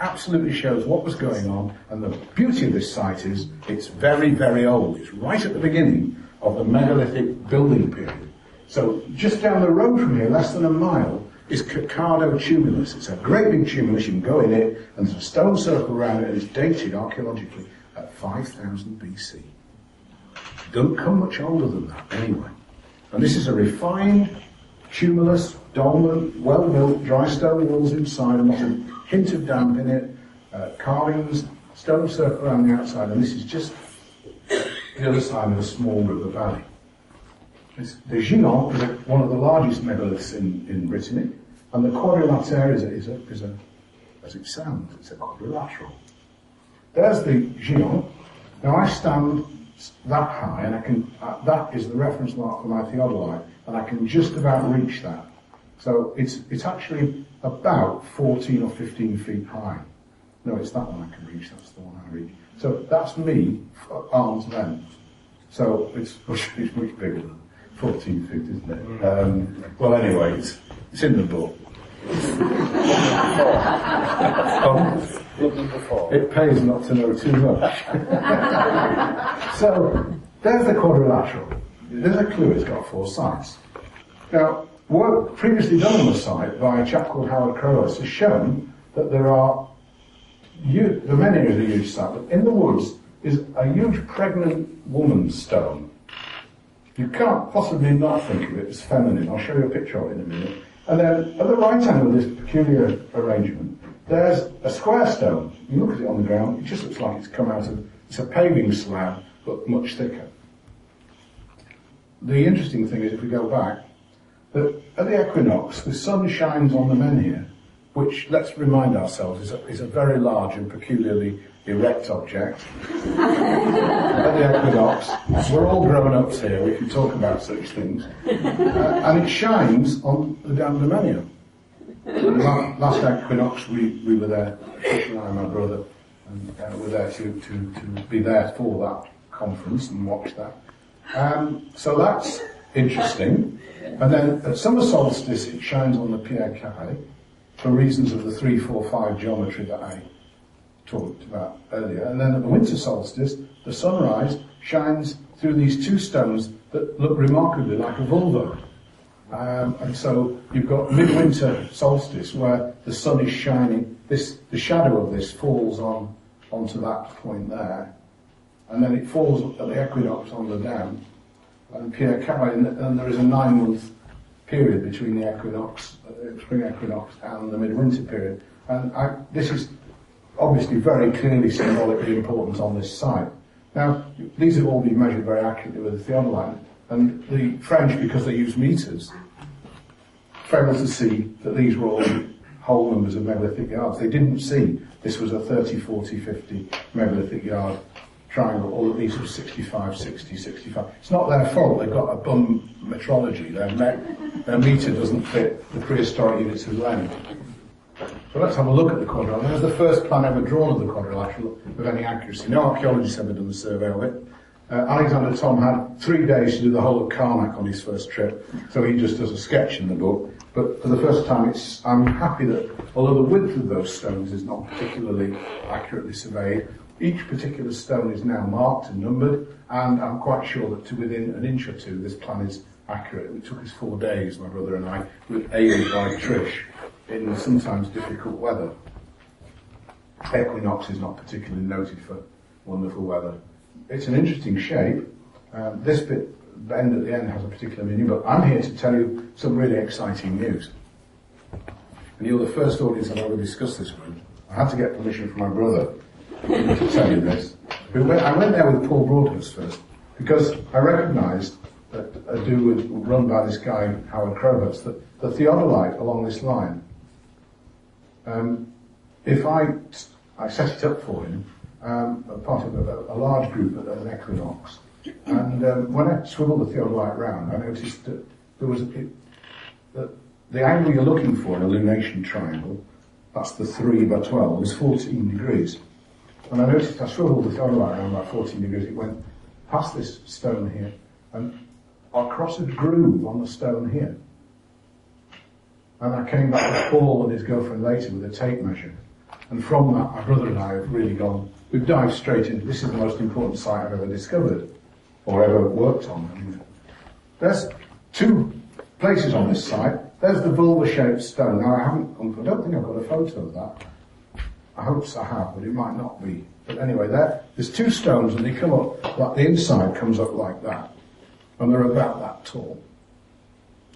absolutely shows what was going on, and the beauty of this site is it's very, very old. It's right at the beginning of the megalithic building period. So just down the road from here, less than a mile, is Kercado Tumulus. It's a great big tumulus, you can go in it, and there's a stone circle around it, and it's dated archaeologically at 5000 BC. Don't come much older than that anyway. And this is a refined tumulus, dolmen, well built, dry stone walls inside, and not a hint of damp in it, uh, carvings, stone circle around the outside, and this is just the other side of a small river valley. It's, the Ginon is one of the largest megaliths in, in Brittany, and the quadrilatere is a, is, a, is a, as it sounds, it's a quadrilateral. There's the Ginon. Now I stand that high, and I can, uh, that is the reference mark for my theodolite, and I can just about reach that. So it's, it's actually about 14 or 15 feet high. No, it's that one I can reach, that's the one I reach. So that's me, arm's length. So it's much, it's much bigger than 14 feet, isn't it? Um, well, anyway, it's, it's in the book. um, it pays not to know too much. so, there's the quadrilateral. There's a clue it's got four sides. Now, work previously done on the site by a chap called Howard Crowhurst has shown that there are are many of huge site, but in the woods is a huge pregnant woman stone. You can't possibly not think of it as feminine. I'll show you a picture of it in a minute. And then at the right hand of this peculiar arrangement, there's a square stone. You look at it on the ground, it just looks like it's come out of, it's a paving slab, but much thicker. The interesting thing is if we go back, that at the equinox, the sun shines on the menhir, which, let's remind ourselves, is a, is a very large and peculiarly erect object. at the equinox, we're all grown-ups here, we can talk about such things. Uh, and it shines on the Dame du Manio. Last equinox, we, we were there, and I and my brother, and uh, were there to, to, to be there for that conference and watch that. Um, so that's interesting. And then at summer solstice, it shines on the Pierre Carré for reasons of the 345 geometry that I talked about earlier. And then at the winter solstice, the sunrise shines through these two stones that look remarkably like a vulva. Um, and so you've got midwinter solstice where the sun is shining. This, the shadow of this falls on onto that point there, and then it falls at the equinox on the dam and Pierre Carré, and there is a nine-month period between the equinox, uh, spring equinox, and the midwinter period. And I, this is obviously very clearly symbolically important on this site. Now, these have all been measured very accurately with the theodolite, and the French, because they use meters, failed to see that these were all whole numbers of megalithic yards. They didn't see this was a 30, 40, 50 megalithic yard triangle, all of these are 65, 60, 65. It's not their fault, they've got a bum metrology. Their, me- their meter doesn't fit the prehistoric units of length. So let's have a look at the quadrilateral. There's the first plan ever drawn of the quadrilateral with any accuracy. No archaeologists ever done a survey of it. Uh, Alexander Thom had three days to do the whole of Carnac on his first trip, so he just does a sketch in the book. But for the first time, it's, I'm happy that although the width of those stones is not particularly accurately surveyed, each particular stone is now marked and numbered, and I'm quite sure that to within an inch or two, this plan is accurate. It took us four days, my brother and I, with aided by Trish, in sometimes difficult weather. Equinox is not particularly noted for wonderful weather. It's an interesting shape. Um, this bit bend at the end has a particular meaning, but I'm here to tell you some really exciting news. And you're the first audience I've ever discussed this with. I had to get permission from my brother tell you this. I went there with Paul Broadhurst first because I recognised that a do was run by this guy Howard Crowhurst that the theodolite along this line. Um, if I I set it up for him, um, part of a, a, large group at an equinox, and um, when I swiveled the theodolite round, I noticed that there was a, it, that the angle you're looking for in a lunation triangle, that's the 3 by 12, is 14 degrees. And I noticed I swiveled the theodolite around by 14 degrees, it went past this stone here, and across a groove on the stone here. And I came back with Paul and his girlfriend later with a tape measure. And from that, my brother and I have really gone, we've dived straight into, this is the most important site I've ever discovered, or ever worked on. There's two places on this site. There's the vulva-shaped stone. Now I haven't, I don't think I've got a photo of that. I hope I have, but it might not be. But anyway, there, there's two stones and they come up, like the inside comes up like that. And they're about that tall.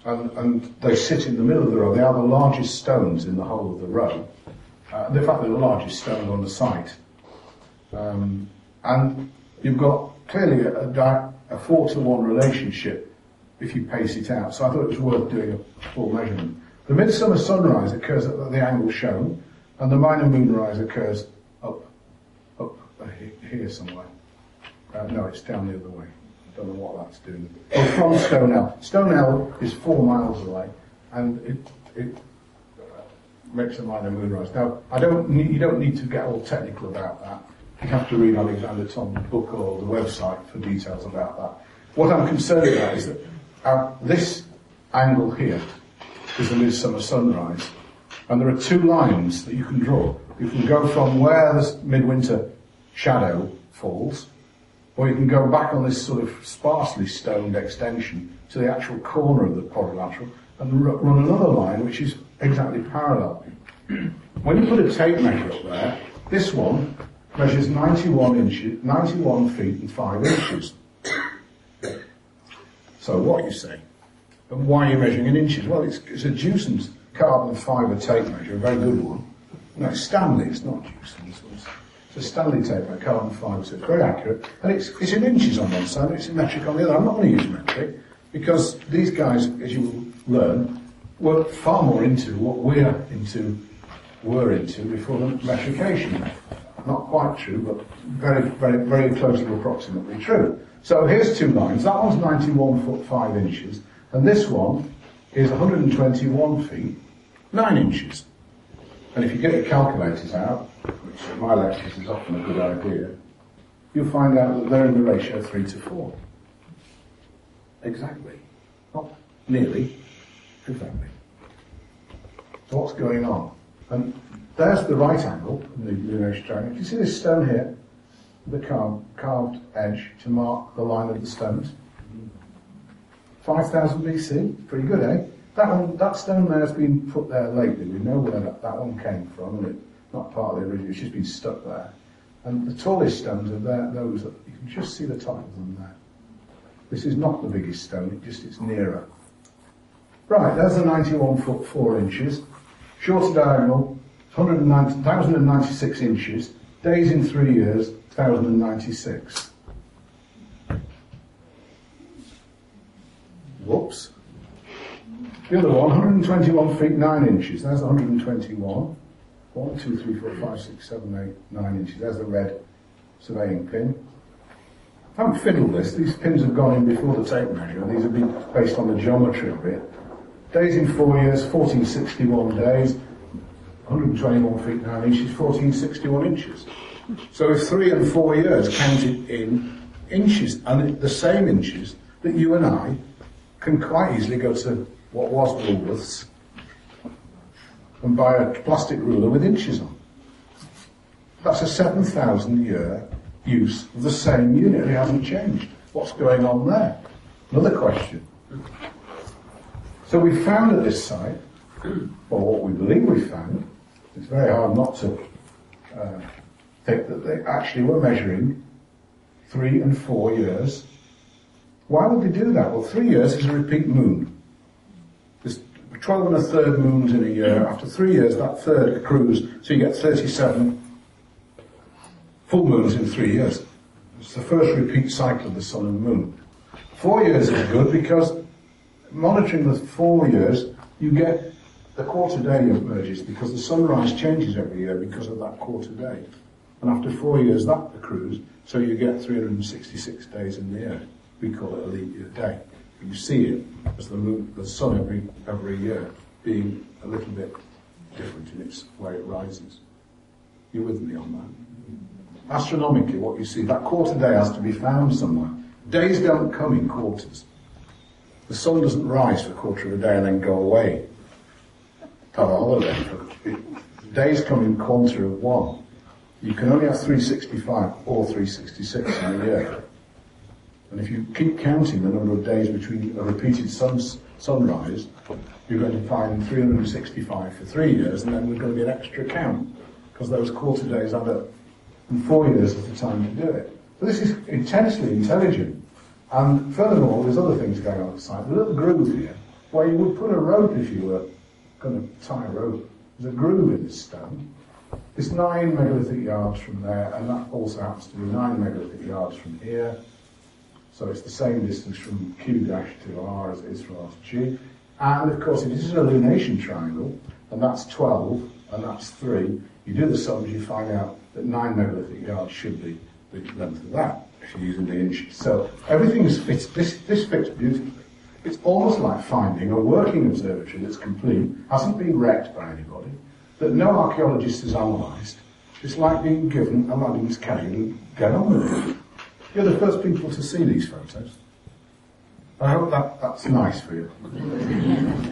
And, and they sit in the middle of the row. They are the largest stones in the whole of the row. Uh, in fact, they're the largest stone on the site. Um, and you've got clearly a, a, a, four to one relationship if you pace it out. So I thought it was worth doing a full measurement. The midsummer sunrise occurs at the angle shown, and the minor moonrise occurs up, up here somewhere. Uh, no, it's down the other way. I don't know what that's doing. Oh, from Stonell. Stonell is four miles away, and it, it makes a minor moonrise. Now, I don't need, you don't need to get all technical about that. You have to read Alexander Thom's book or the website for details about that. What I'm concerned about is that uh, this angle here is the midsummer sunrise, and there are two lines that you can draw. You can go from where the midwinter shadow falls, or you can go back on this sort of sparsely stoned extension to the actual corner of the quadrilateral and run another line which is exactly parallel. when you put a tape measure up there, this one measures 91 inches, 91 feet and 5 inches. So what you say? And why are you measuring in inches? Well, it's, it's a Jewson's carbon fibre tape measure, a very good one. No, Stanley, it's not Jewson's. It's a Stanley tape measure, carbon fibre, so it's very accurate. And it's, it's in inches on one side, and it's in metric on the other. I'm not going to use metric, because these guys, as you will learn, were far more into what we're into, were into before the metrication. Not quite true, but very, very, very closely approximately true. So here's two lines. That one's 91 foot 5 inches, and this one is 121 feet 9 inches. And if you get your calculators out, which at my lectures is often a good idea, you'll find out that they're in the ratio 3 to 4. Exactly. Not nearly, exactly. So what's going on? And there's the right angle in the lunation triangle. You see this stone here? The carved edge to mark the line of the stones. 5000 BC, pretty good, eh? That one, that stone there has been put there lately. We know where that, that one came from, and it's not part of the original. It's just been stuck there. And the tallest stones are there, those that you can just see the top of them there. This is not the biggest stone, it just it's nearer. Right, there's the 91 foot 4 inches. Shorter diagonal, 1,096 inches. Days in three years, 1,096. Whoops. The other one, 121 feet 9 inches. There's 121. 1, 2, 3, 4, 5, 6, 7, 8, 9 inches. There's the red surveying pin. I haven't fiddled this. These pins have gone in before the tape measure. These have been based on the geometry of it. Days in four years, 1461 days. 121 feet 9 inches, 1461 inches. So if three and four years counted in inches, and the same inches that you and I can quite easily go to what was Woolworths and buy a plastic ruler with inches on. That's a 7,000 year use of the same unit. It hasn't changed. What's going on there? Another question. So we found at this site, or what we believe we found, it's very hard not to uh, think that they actually were measuring three and four years. Why would they do that? Well, three years is a repeat moon. There's 12 and a third moons in a year. After three years, that third accrues, so you get 37 full moons in three years. It's the first repeat cycle of the sun and moon. Four years is good because monitoring the four years, you get the quarter day emerges because the sunrise changes every year because of that quarter day. And after four years, that accrues, so you get 366 days in the year. We call it a leap year day. You see it as the moon, the sun every, every year being a little bit different in its way it rises. You with me on that? Astronomically, what you see, that quarter day has to be found somewhere. Days don't come in quarters. The sun doesn't rise for a quarter of a day and then go away. Have a holiday. Days come in quanta of one. You can only have 365 or 366 in a year. And if you keep counting the number of days between a repeated sun, sunrise, you're going to find 365 for three years, and then there's going to be an extra count, because those quarter days add up. And four years is the time to do it. So this is intensely intelligent. And furthermore, there's other things going on at the site. The little groove here, where you would put a rope if you were going to tie a rope. There's a groove in this stone. It's nine megalithic yards from there, and that also happens to be nine megalithic yards from here. So it's the same distance from Q dash to R as it is from R to G. And of course, if this is a lunation triangle, and that's 12, and that's 3, you do the sums, you find out that 9 megalithic yards should be the length of that, if you're using the inches. So everything is fits, this, this fits beautifully. It's almost like finding a working observatory that's complete, hasn't been wrecked by anybody, that no archaeologist has analysed. It's like being given a Aladdin's cave and get on with it. You're the first people to see these photos. I hope that, that's nice for you.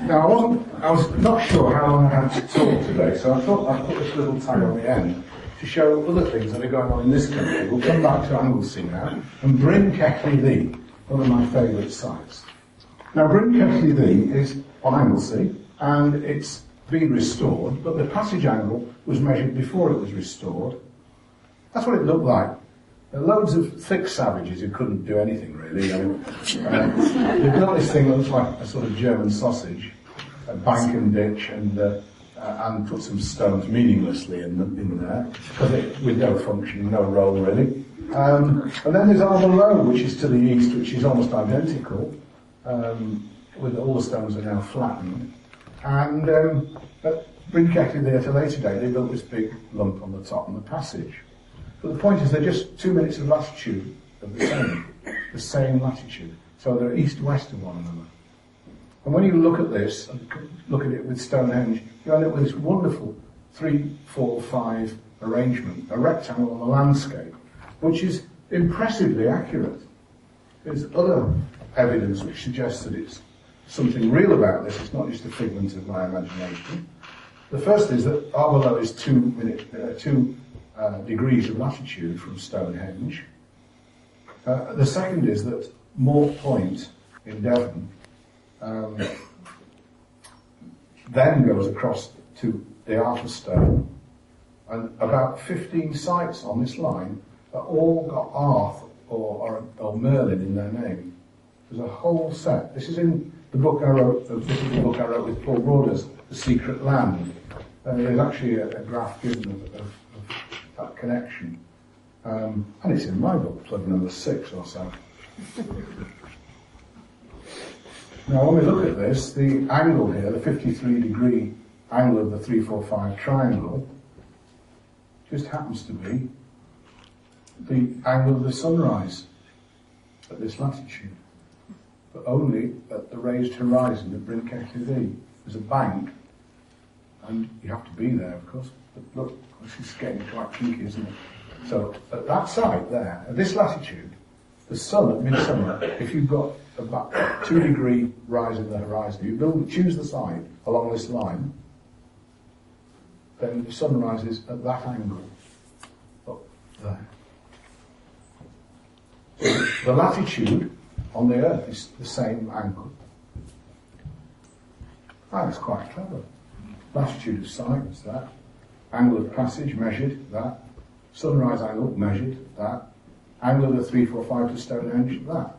Now, I wasn't, I was not sure how long I had to talk today, so I thought I'd put this little tag on the end to show other things that are going on in this country. We'll come back to Anglesey now and Bryn Celli Ddu, one of my favourite sites. Now, Bryn Celli Ddu is on Anglesey, and it's been restored, but the passage angle was measured before it was restored. That's what it looked like there loads of thick savages who couldn't do anything really. I mean, uh, they've got this thing that looks like a sort of German sausage, a bank and ditch, and uh, uh, and put some stones meaninglessly in, the, in there because it, with no function, no role really. Um, and then there's Arbour Low, which is to the east, which is almost identical, um, with all the stones are now flattened. And um, at Bryn Celli there at a later date, they built this big lump on the top and the passage. But the point is they're just two minutes of latitude of the same, the same latitude. So they're east-west of one another. And when you look at this, and look at it with Stonehenge, you end up with this wonderful three, four, five arrangement, a rectangle on the landscape, which is impressively accurate. There's other evidence which suggests that it's something real about this. It's not just a figment of my imagination. The first is that Arbour Low is two, minute, uh, two uh, degrees of latitude from Stonehenge. Uh, the second is that Morte Point in Devon um, then goes across to the Arthur Stone, and about 15 sites on this line are all got Arth or, or, or Merlin in their name. There's a whole set. This is in the book I wrote. This is the book I wrote with Paul Broadhurst, The Secret Land. Uh, there's actually a, a graph given of, of connection. Um, and it's in my book, plug number six or so. now, when we look at this, the angle here, the 53 degree angle of the 345 triangle, just happens to be the angle of the sunrise at this latitude, but only at the raised horizon at Ddu. There's a bank, and you have to be there, of course. But look, this is getting quite tricky, isn't it? So at that site there, at this latitude, the sun at midsummer, if you've got about two degree rise in the horizon, you build, choose the side along this line, then the sun rises at that angle, up there. The latitude on the Earth is the same angle. Ah, That's quite clever. Latitude of is that. Angle of passage measured, that. Sunrise angle measured, that. Angle of the 345 to Stonehenge, that.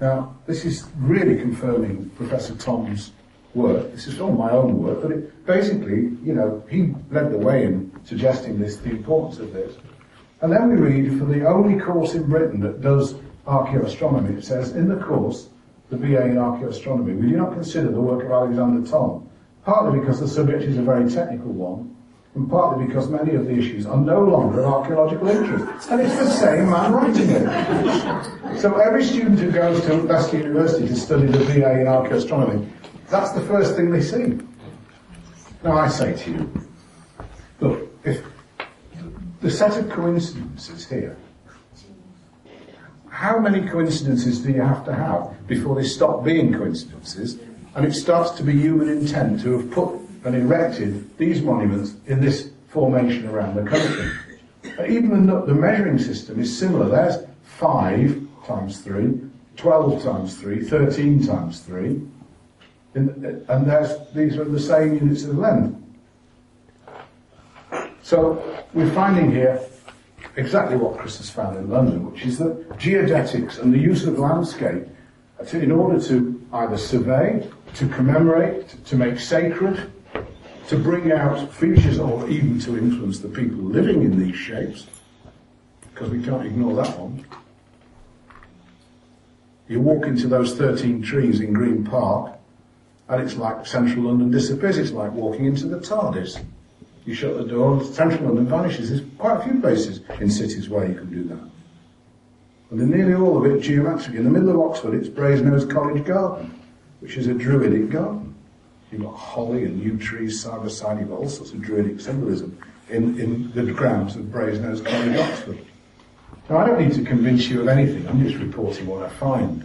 Now, this is really confirming Professor Thom's work. This is all my own work, but it basically, you know, he led the way in suggesting this, the importance of this. And then we read for the only course in Britain that does archaeoastronomy, it says, in the course, the BA in archaeoastronomy, we do not consider the work of Alexander Thom, partly because the subject is a very technical one, and partly because many of the issues are no longer of archaeological interest. And it's the same man writing it. So every student who goes to Leicester University to study the BA in archaeoastronomy, that's the first thing they see. Now I say to you, look, if the set of coincidences here, how many coincidences do you have to have before they stop being coincidences and it starts to be human intent to have put and erected these monuments in this formation around the country? Even the, the measuring system is similar. There's 5 times 3, 12 times 3, 13 times 3, in, and these are the same units of length. So we're finding here exactly what Chris has found in London, which is that geodetics and the use of landscape in order to either survey, to commemorate, to, make sacred, to bring out features or even to influence the people living in these shapes, because we can't ignore that one. You walk into those 13 trees in Green Park, and it's like central London disappears. It's like walking into the TARDIS. You shut the door, central London vanishes. There's quite a few places in cities where you can do that. And then nearly all of it geometric. In the middle of Oxford, it's Brasenose College Garden, which is a druidic garden. You've got holly and yew trees side by side. You've got all sorts of druidic symbolism in, in the grounds of Brasenose College, Oxford. Now, I don't need to convince you of anything. I'm just reporting what I find,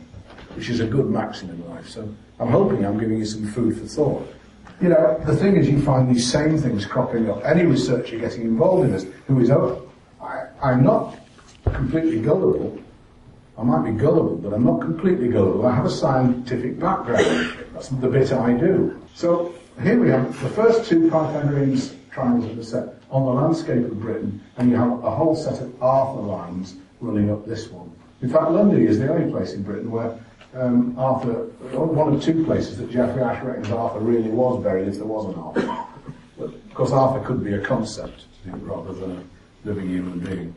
which is a good maxim in life. So I'm hoping I'm giving you some food for thought. You know, the thing is, you find these same things cropping up. Any researcher getting involved in this who is, oh, I, I'm not completely gullible. I might be gullible, but I'm not completely gullible. I have a scientific background. That's the bit I do. So here we have the first two Pythagorean triangles of the set on the landscape of Britain, and you have a whole set of Arthur lines running up this one. In fact, Lundy is the only place in Britain where um, Arthur, one of two places that Geoffrey Ashe reckons Arthur really was buried if there was an Arthur. But of course, Arthur could be a concept rather than a living human being.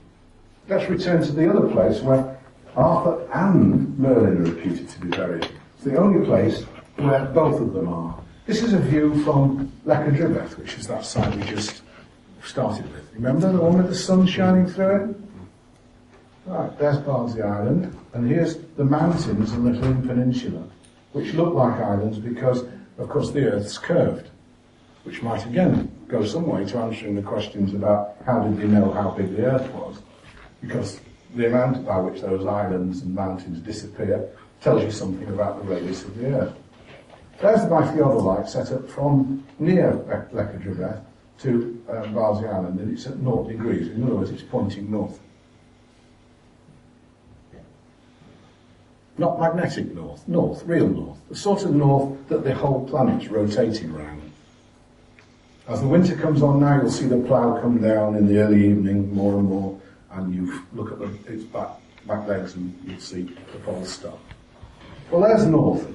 Let's return to the other place where Arthur and Merlin are reputed to be buried. It's the only place where both of them are. This is a view from Lecca which is that site we just started with. Remember the one with the sun shining through it? Right, there's Bardsey Island, and here's the mountains and the Llŷn Peninsula, which look like islands because, of course, the Earth's curved, which might again go some way to answering the questions about how did they know how big the Earth was, because the amount by which those islands and mountains disappear tells you something about the radius of the Earth. There's the bitheodolite set up from near Lecca to um, Island, and it's at 0 degrees. In other words, it's pointing north. Not magnetic north, north, real north. The sort of north that the whole planet's rotating round. As the winter comes on now, you'll see the plough come down in the early evening more and more, and you look at the, its back, back legs and you'll see the poles stop. Well, there's north.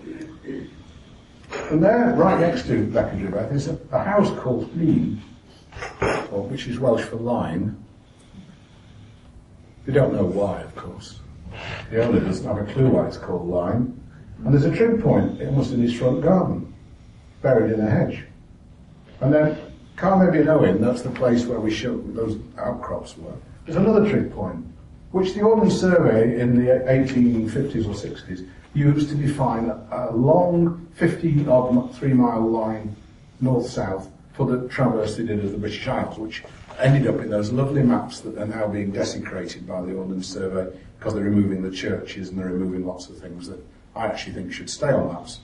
And there, right next to Llech y Drybedd, is a, a house called Llŷn, which is Welsh for line. We don't know why, of course. The owner doesn't have a clue why it's called lime. And there's a trig point almost in his front garden, buried in a hedge. And then Carnarvon Owen, that's the place where we show those outcrops were. There's another trig point, which the Ordnance Survey in the 1850s or 60s used to define a long 50 odd three mile line north-south for the traverse they did of the British Isles, which ended up in those lovely maps that are now being desecrated by the Ordnance Survey because they're removing the churches and they're removing lots of things that I actually think should stay on maps.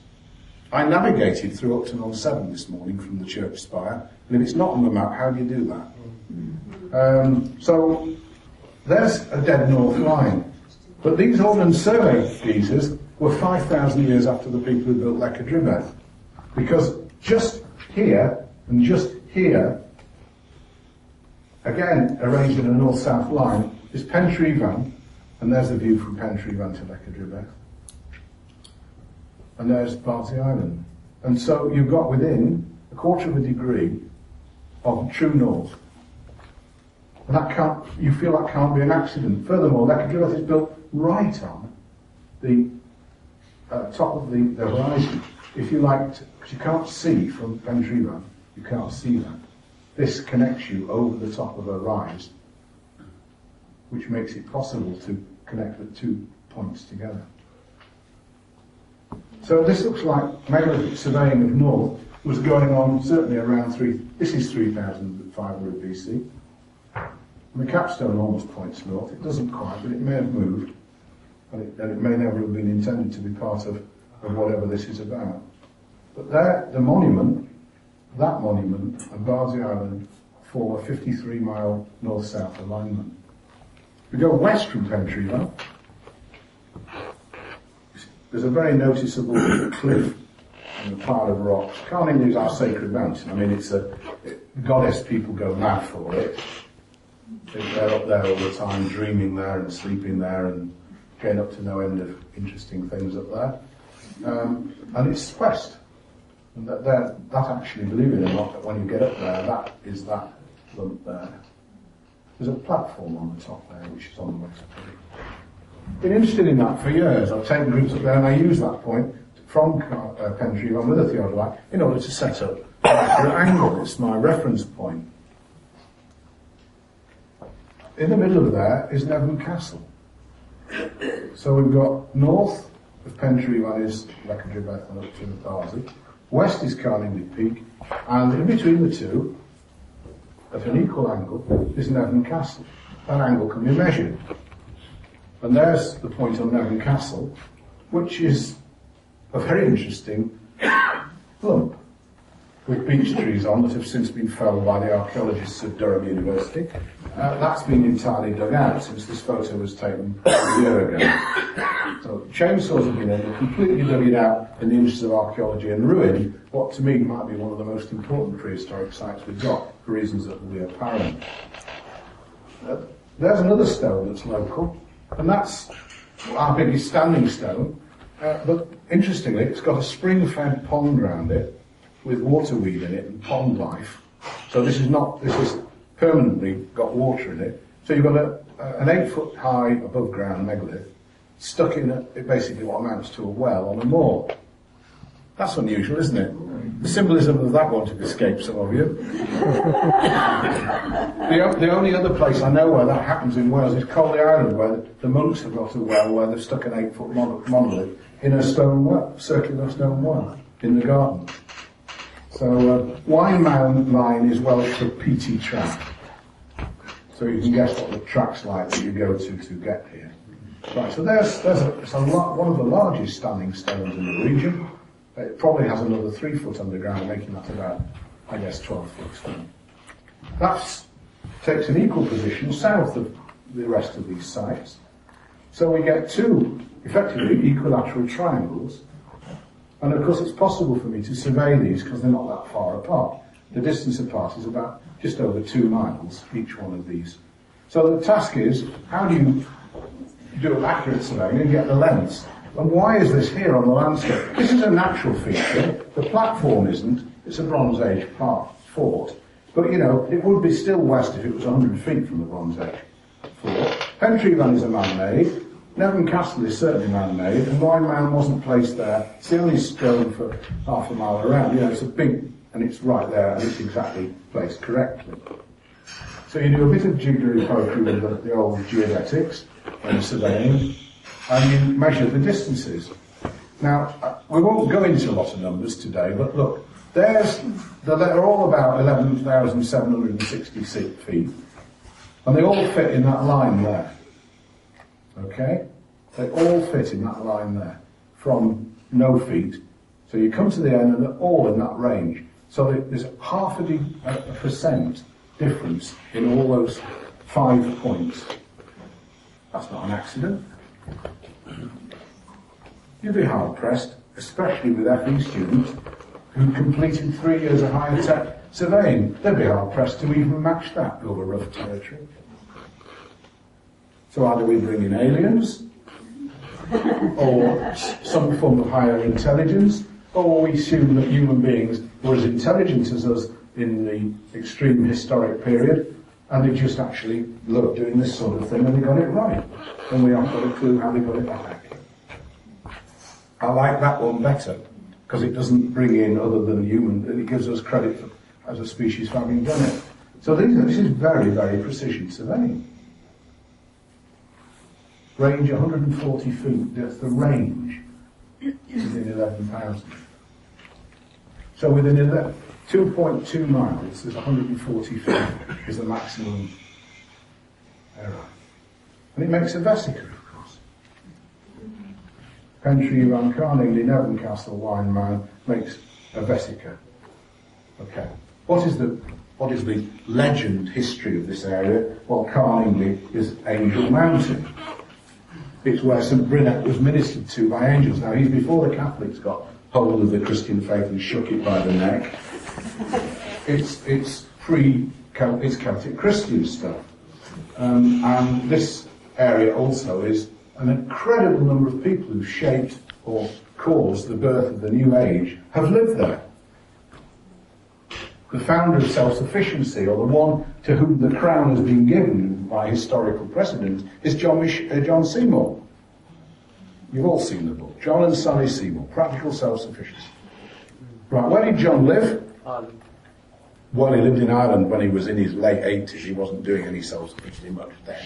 I navigated through Upton on Severn this morning from the church spire, and if it's not on the map, how do you do that? Mm. Um, so there's a dead north line. But these Ordnance Survey geysers were 5,000 years after the people who built Lecca Because just here and just here, again arranged in a north-south line, is Pentre Ifan, and there's the view from Pentre Ifan to Lecca And there's Bardsey Island. And so you've got within a quarter of a degree of true north. That can't, you feel that can't be an accident. Furthermore, that Drybedd is built right on the uh, top of the, the horizon. If you like, because you can't see from Pentre Ifan, you can't see that. This connects you over the top of a rise, which makes it possible to connect the two points together. So this looks like megalithic surveying of North was going on certainly around three. This is 3,500 BC. And the capstone almost points north. It doesn't quite, but it may have moved, and it, and it may never have been intended to be part of, of whatever this is about. But there, the monument, that monument, and Bardsey Island form a 53 mile north-south alignment. We go west from Pentre Ifan. There's a very noticeable cliff and a pile of rocks. Carningli is our sacred mountain. I mean, it's a it, goddess people go mad for it. They're up there all the time, dreaming there and sleeping there and getting up to no end of interesting things up there. Um, and it's west. And that, that, that actually, believe it or not, that when you get up there, that is that lump there. There's a platform on the top there, which is on the west. Been interested in that for years. I've taken groups up there and I use that point from uh, Pentre Ifan with a theodolite in order to set up an angle. It's my reference point. In the middle of there is Nevern Castle. So we've got north of Pentre Ifan is Llech y Drybedd and up to Bardsey. West is Carlingford Peak, and in between the two, at an equal angle, is Nevern Castle. That angle can be measured. And there's the point on Nevern Castle, which is a very interesting lump with beech trees on that have since been felled by the archaeologists of Durham University. Uh, that's been entirely dug out since this photo was taken a year ago. So chainsaws have been able to completely dug it out in the interest of archaeology and ruin what to me might be one of the most important prehistoric sites we've got for reasons that will be apparent. Uh, there's another stone that's local, and that's our biggest standing stone. Uh, but interestingly, it's got a spring-fed pond around it with waterweed in it and pond life. So this is not, this is permanently got water in it. So you've got a, an eight foot high above ground megalith stuck in a, basically what amounts to a well on a moor. That's unusual, isn't it? The symbolism of that won't have escaped some of you. the, the only other place I know where that happens in Wales is Caldey Island, where the, monks have got a well where they've stuck an eight foot monolith in a stone well, circular stone well, in the garden. So uh, Waun Mawn line is Welsh for PT track. So you can guess what the track's like that you go to to get here. Right, so there's, there's a, it's a lot, one of the largest standing stones in the region. It probably has another three foot underground, making that about, I guess, 12 foot stone. That takes an equal position south of the rest of these sites. So we get two, effectively, equilateral triangles and of course, it's possible for me to survey these because they're not that far apart. The distance apart is about just over two miles, each one of these. So the task is, how do you do an accurate surveying and get the lengths? And why is this here on the landscape? This is a natural feature. The platform isn't. It's a Bronze Age park, fort. But, you know, it would be still west if it was 100 feet from the Bronze Age fort. Pentre Ifan is a man-made. Nevern Castle is certainly man-made, and Waun Mawn wasn't placed there. It's the only stone for half a mile around. You know, it's a big, and it's right there, and it's exactly placed correctly. So you do a bit of jiggery pokery with the, the old geodetics and surveying, and you measure the distances. Now, uh, we won't go into a lot of numbers today, but look, There's, they're all about 11,766 feet. And they all fit in that line there. Okay? They all fit in that line there. From no feet. So you come to the end and they're all in that range. So there's half a, de- a percent difference in all those five points. That's not an accident. You'd be hard pressed, especially with FE students who completed three years of higher tech surveying. They'd be hard pressed to even match that over rough territory. So either we bring in aliens, or some form of higher intelligence, or we assume that human beings were as intelligent as us in the extreme historic period, and they just actually loved doing this sort of thing and they got it right. And we haven't got a clue how they got it right. I like that one better because it doesn't bring in other than human, and it gives us credit for, as a species for having done it. So these, this is very, very precision surveying. Range 140 feet, that's the range within 11,000. So within 2.2 miles, there's 140 feet is the maximum error. And it makes a vesica, of course. Pentre Ifan, Carningli, Nevern Castle, Waun Mawn makes a vesica. Okay. What is the what is the legend history of this area? Well, Carningli is Angel Mountain. It's where St. Brynach was ministered to by angels. Now, he's before the Catholics got hold of the Christian faith and shook it by the neck. It's, it's pre it's Celtic Christian stuff. Um, and this area also is an incredible number of people who shaped or caused the birth of the New Age have lived there. The founder of self-sufficiency, or the one to whom the crown has been given by historical precedent, is John, Mich- uh, John Seymour. You've all seen the book. John and Sally Seymour, Practical Self-Sufficiency. Right, where did John live? Ireland. Well, he lived in Ireland when he was in his late 80s. He wasn't doing any self-sufficiency much then.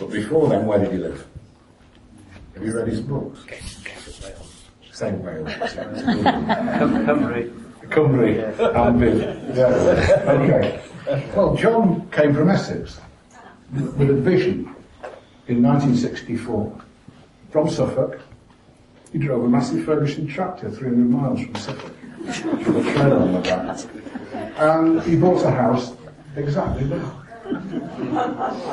But before then, where did he live? Have you read his books? Same Wales. Cymru. Cymru. Yeah. yeah. Okay. Well, John came from Essex with a vision in 1964 from Suffolk. He drove a massive Ferguson tractor 300 miles from Suffolk with a trailer on the back. And he bought a house exactly there.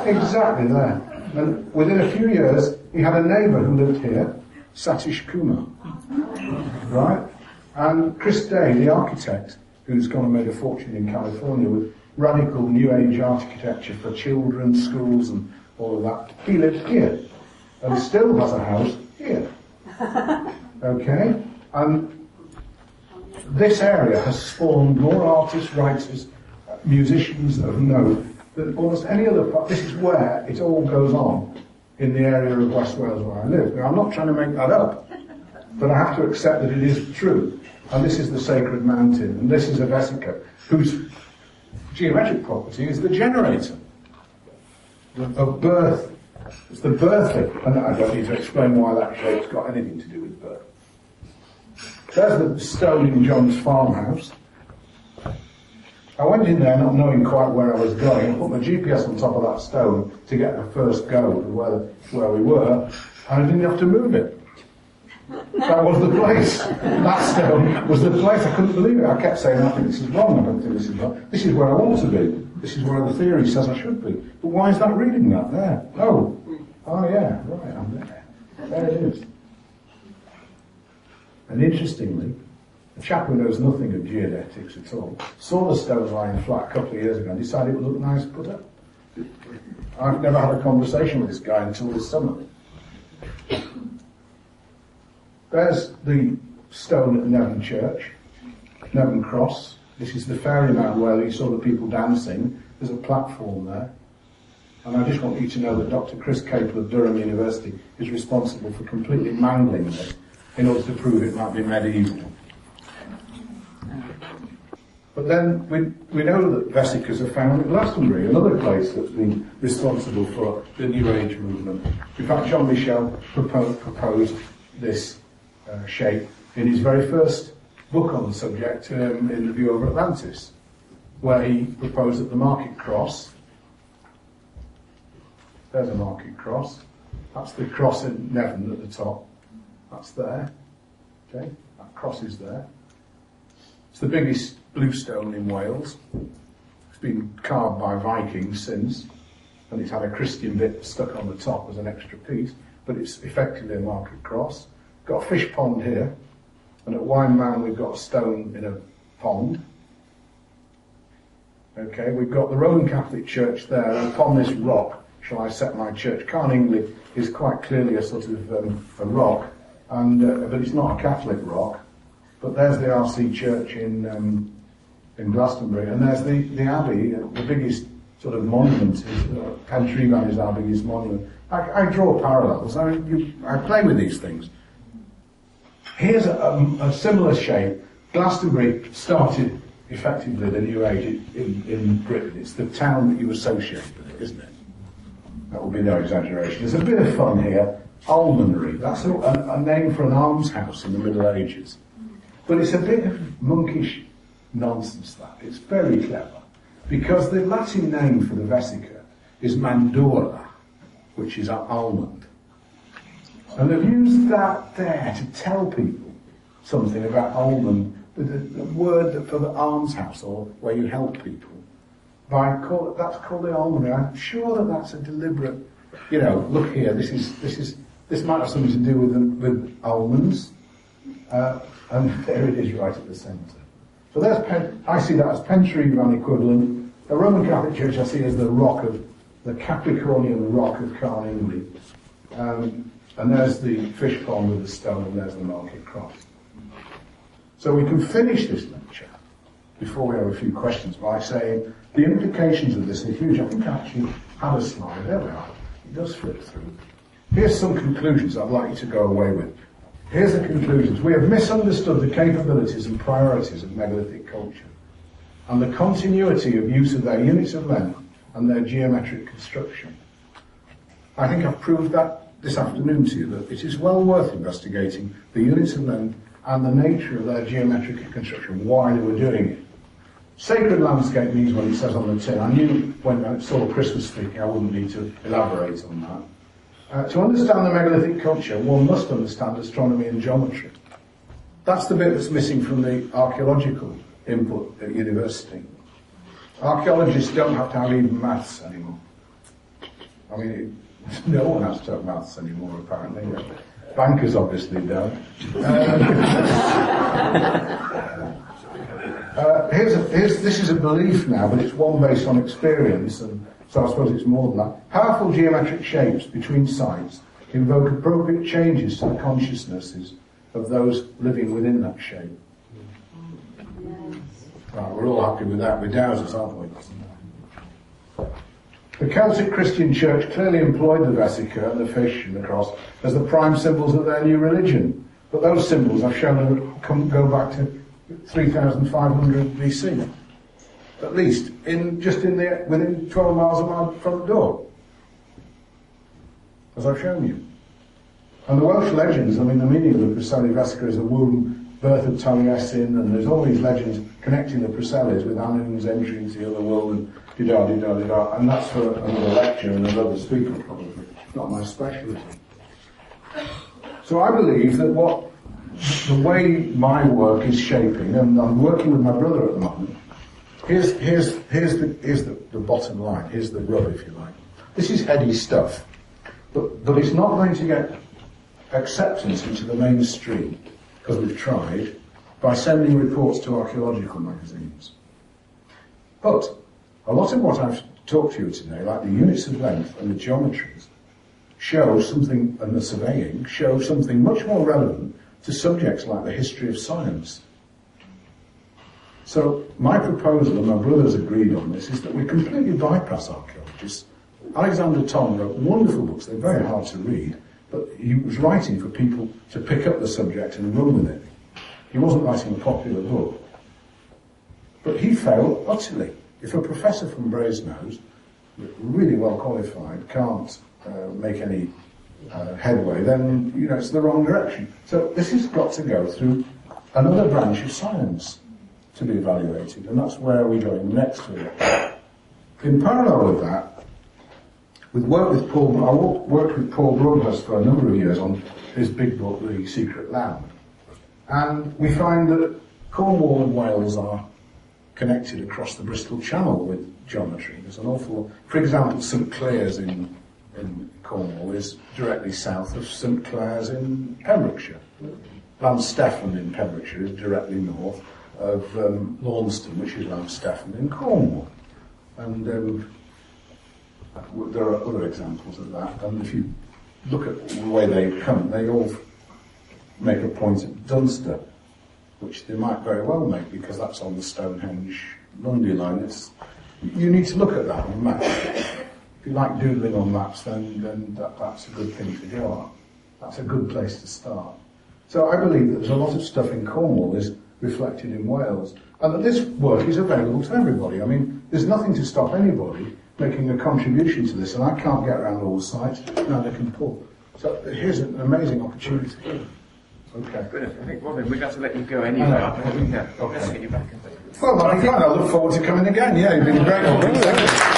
Exactly there. And within a few years, he had a neighbour who lived here, Satish Kumar. Right? And Chris Day, the architect, who's gone and made a fortune in California with radical New Age architecture for children, schools, and all of that, he lived here. And still has a house here. Okay? And this area has spawned more artists, writers, musicians of note than almost any other part. This is where it all goes on in the area of West Wales where I live. Now, I'm not trying to make that up, but I have to accept that it is true. And this is the sacred mountain, and this is a vesica, whose geometric property is the generator of birth. It's the birthing, and I don't need to explain why that shape's got anything to do with birth. There's the stone in John's farmhouse. I went in there not knowing quite where I was going. I put my GPS on top of that stone to get the first go of where, where we were, and I didn't have to move it. That was the place. That stone was the place. I couldn't believe it. I kept saying, I think this is wrong. I don't think this is wrong. This is where I want to be. This is where the theory says I should be. But why is that reading that there? Oh, oh yeah, right, I'm there. There it is. And interestingly, a chap who knows nothing of geodetics at all saw the stone lying flat a couple of years ago and decided it would look nice put up. I've never had a conversation with this guy until this summer. There's the stone at Nevern Church, Nevern Cross. This is the ferryman where you saw the people dancing. There's a platform there. And I just want you to know that Dr. Chris Caple of Durham University is responsible for completely mangling this in order to prove it might be medieval. But then we, we know that vesicas are found at Glastonbury, another place that's been responsible for the New Age movement. In fact, John Michell proposed, proposed this uh, shape in his very first book on the subject um, in the View over Atlantis, where he proposed that the market cross, there's a market cross, that's the cross in Nevern at the top, that's there, okay, that cross is there. It's the biggest bluestone in Wales. It's been carved by Vikings since, and it's had a Christian bit stuck on the top as an extra piece, but it's effectively a market cross. Got a fish pond here, and at Waun Mawn we've got a stone in a pond. Okay, we've got the Roman Catholic Church there, and upon this rock shall I set my church. Carningli is quite clearly a sort of um, a rock, and uh, but it's not a Catholic rock. But there's the RC Church in um, in Glastonbury, and there's the, the Abbey, the biggest sort of monument. Is, uh, Pentre Ifan is our biggest monument. I, I draw parallels. I, you, I play with these things. Here's a, a, a, similar shape. Glastonbury started effectively the New Age in, in Britain. It's the town that you associate with it, isn't it? That would be no exaggeration. There's a bit of fun here. Almonry. That's a, a name for an almshouse in the Middle Ages. But it's a bit of monkish nonsense that. It's very clever. Because the Latin name for the vesica is mandorla, which is an almond. And they've used that there to tell people something about almond, the, the word for the almshouse or where you help people. By call, that's called the almond. I'm sure that that's a deliberate, you know, look here, this is, this is, this might have something to do with, with almonds. Uh, and there it is right at the centre. So there's Pen, I see that as Pentre Ifan equivalent. The Roman Catholic Church I see as the rock of, the Capricornian rock of Carningli. Um, and there's the fish pond with the stone and there's the market cross. So we can finish this lecture before we have a few questions by saying the implications of this are huge. I think I actually had a slide. There we are. It does flip through. Here's some conclusions I'd like you to go away with. Here's the conclusions. We have misunderstood the capabilities and priorities of megalithic culture and the continuity of use of their units of length and their geometric construction. I think I've proved that this afternoon to you that it is well worth investigating the units of length and the nature of their geometric construction, why they were doing it. Sacred landscape means what it says on the tin. I knew when I saw Christmas speaking I wouldn't need to elaborate on that. Uh, to understand the megalithic culture, one must understand astronomy and geometry. That's the bit that's missing from the archaeological input at university. Archaeologists don't have to have even maths anymore. I mean, no one has to have maths anymore, apparently. Bankers obviously don't. Uh, uh, here's a, here's, this is a belief now, but it's one based on experience and so I suppose it's more than that. Powerful geometric shapes between sites invoke appropriate changes to the consciousnesses of those living within that shape. Right, we're all happy with that. We're dowsers, aren't we? The Celtic Christian Church clearly employed the vesica and the fish and the cross as the prime symbols of their new religion. But those symbols I've shown come, go back to 3500 BC at least, in just in the within 12 miles of my front door, as I've shown you. And the Welsh legends, I mean, the meaning of the Preseli Vesica is a womb, birth of Taliesin, and there's all these legends connecting the Preselis with Annwn's entry into the other world, and di-da, di-da, di-da, and that's for another lecture and another speaker probably, not my specialty. So I believe that what the way my work is shaping, and I'm working with my brother at the moment, Here's, here's, here's, the, here's the, the bottom line. Here's the rub, if you like. This is heady stuff. But, but it's not going to get acceptance into the mainstream, because we've tried, by sending reports to archaeological magazines. But a lot of what I've talked to you today, like the units of length and the geometries, show something, and the surveying, show something much more relevant to subjects like the history of science so my proposal, and my brothers agreed on this, is that we completely bypass archaeologists. Alexander Thom wrote wonderful books. They're very hard to read, but he was writing for people to pick up the subject and run with it. He wasn't writing a popular book. But he failed utterly. If a professor from Brasenose, really well qualified, can't uh, make any uh, headway, then you know it's the wrong direction. So this has got to go through another branch of science to be evaluated, and that's where we're going next it. In parallel with that, with work with Paul, I worked with Paul Broadhurst for a number of years on his big book, The Secret Land. And we find that Cornwall and Wales are connected across the Bristol Channel with geometry. There's an awful, for example, St Clair's in, in Cornwall is directly south of St Clair's in Pembrokeshire. Llanstefan in Pembrokeshire is directly north of um, Launceston, which is Llanstefan in Cornwall. And um, there are other examples of that. And if you look at the way they come, they all make a point at Dunster, which they might very well make because that's on the Stonehenge Lundy line. It's, you need to look at that on maps. If you like doodling on maps, then, then that, that's a good thing to go. That's a good place to start. So I believe that there's a lot of stuff in Cornwall is reflected in Wales, and that this work is available to everybody. I mean, there's nothing to stop anybody making a contribution to this, and I can't get around all sites, neither can Paul. So here's an amazing opportunity. Okay. Brilliant. I think, Robin, we're going to let you go anyway. I aren't we? know. Yeah. Let's Okay. get you back. in. Well, that'll be fine. I look forward to coming again. Yeah, you've been great. Thank you.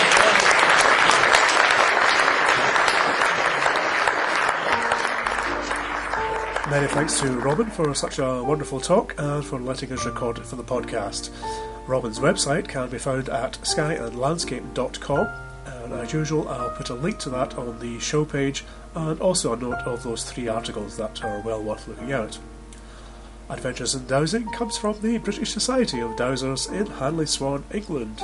Many thanks to Robin for such a wonderful talk and for letting us record it for the podcast. Robin's website can be found at skyandlandscape.com, and as usual, I'll put a link to that on the show page and also a note of those three articles that are well worth looking at. Adventures in Dowsing comes from the British Society of Dowsers in Hanley Swan, England.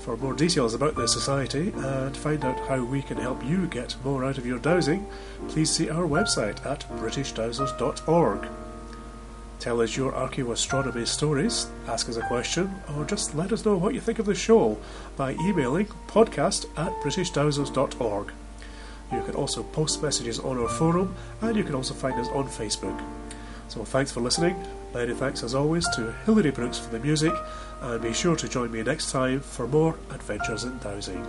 For more details about this society and find out how we can help you get more out of your dowsing, please see our website at britishdowsers.org. Tell us your archaeoastronomy stories, ask us a question, or just let us know what you think of the show by emailing podcast at britishdowsers.org. You can also post messages on our forum, and you can also find us on Facebook. So thanks for listening. Many thanks as always to Hilary Brooks for the music, and be sure to join me next time for more Adventures in Dowsing.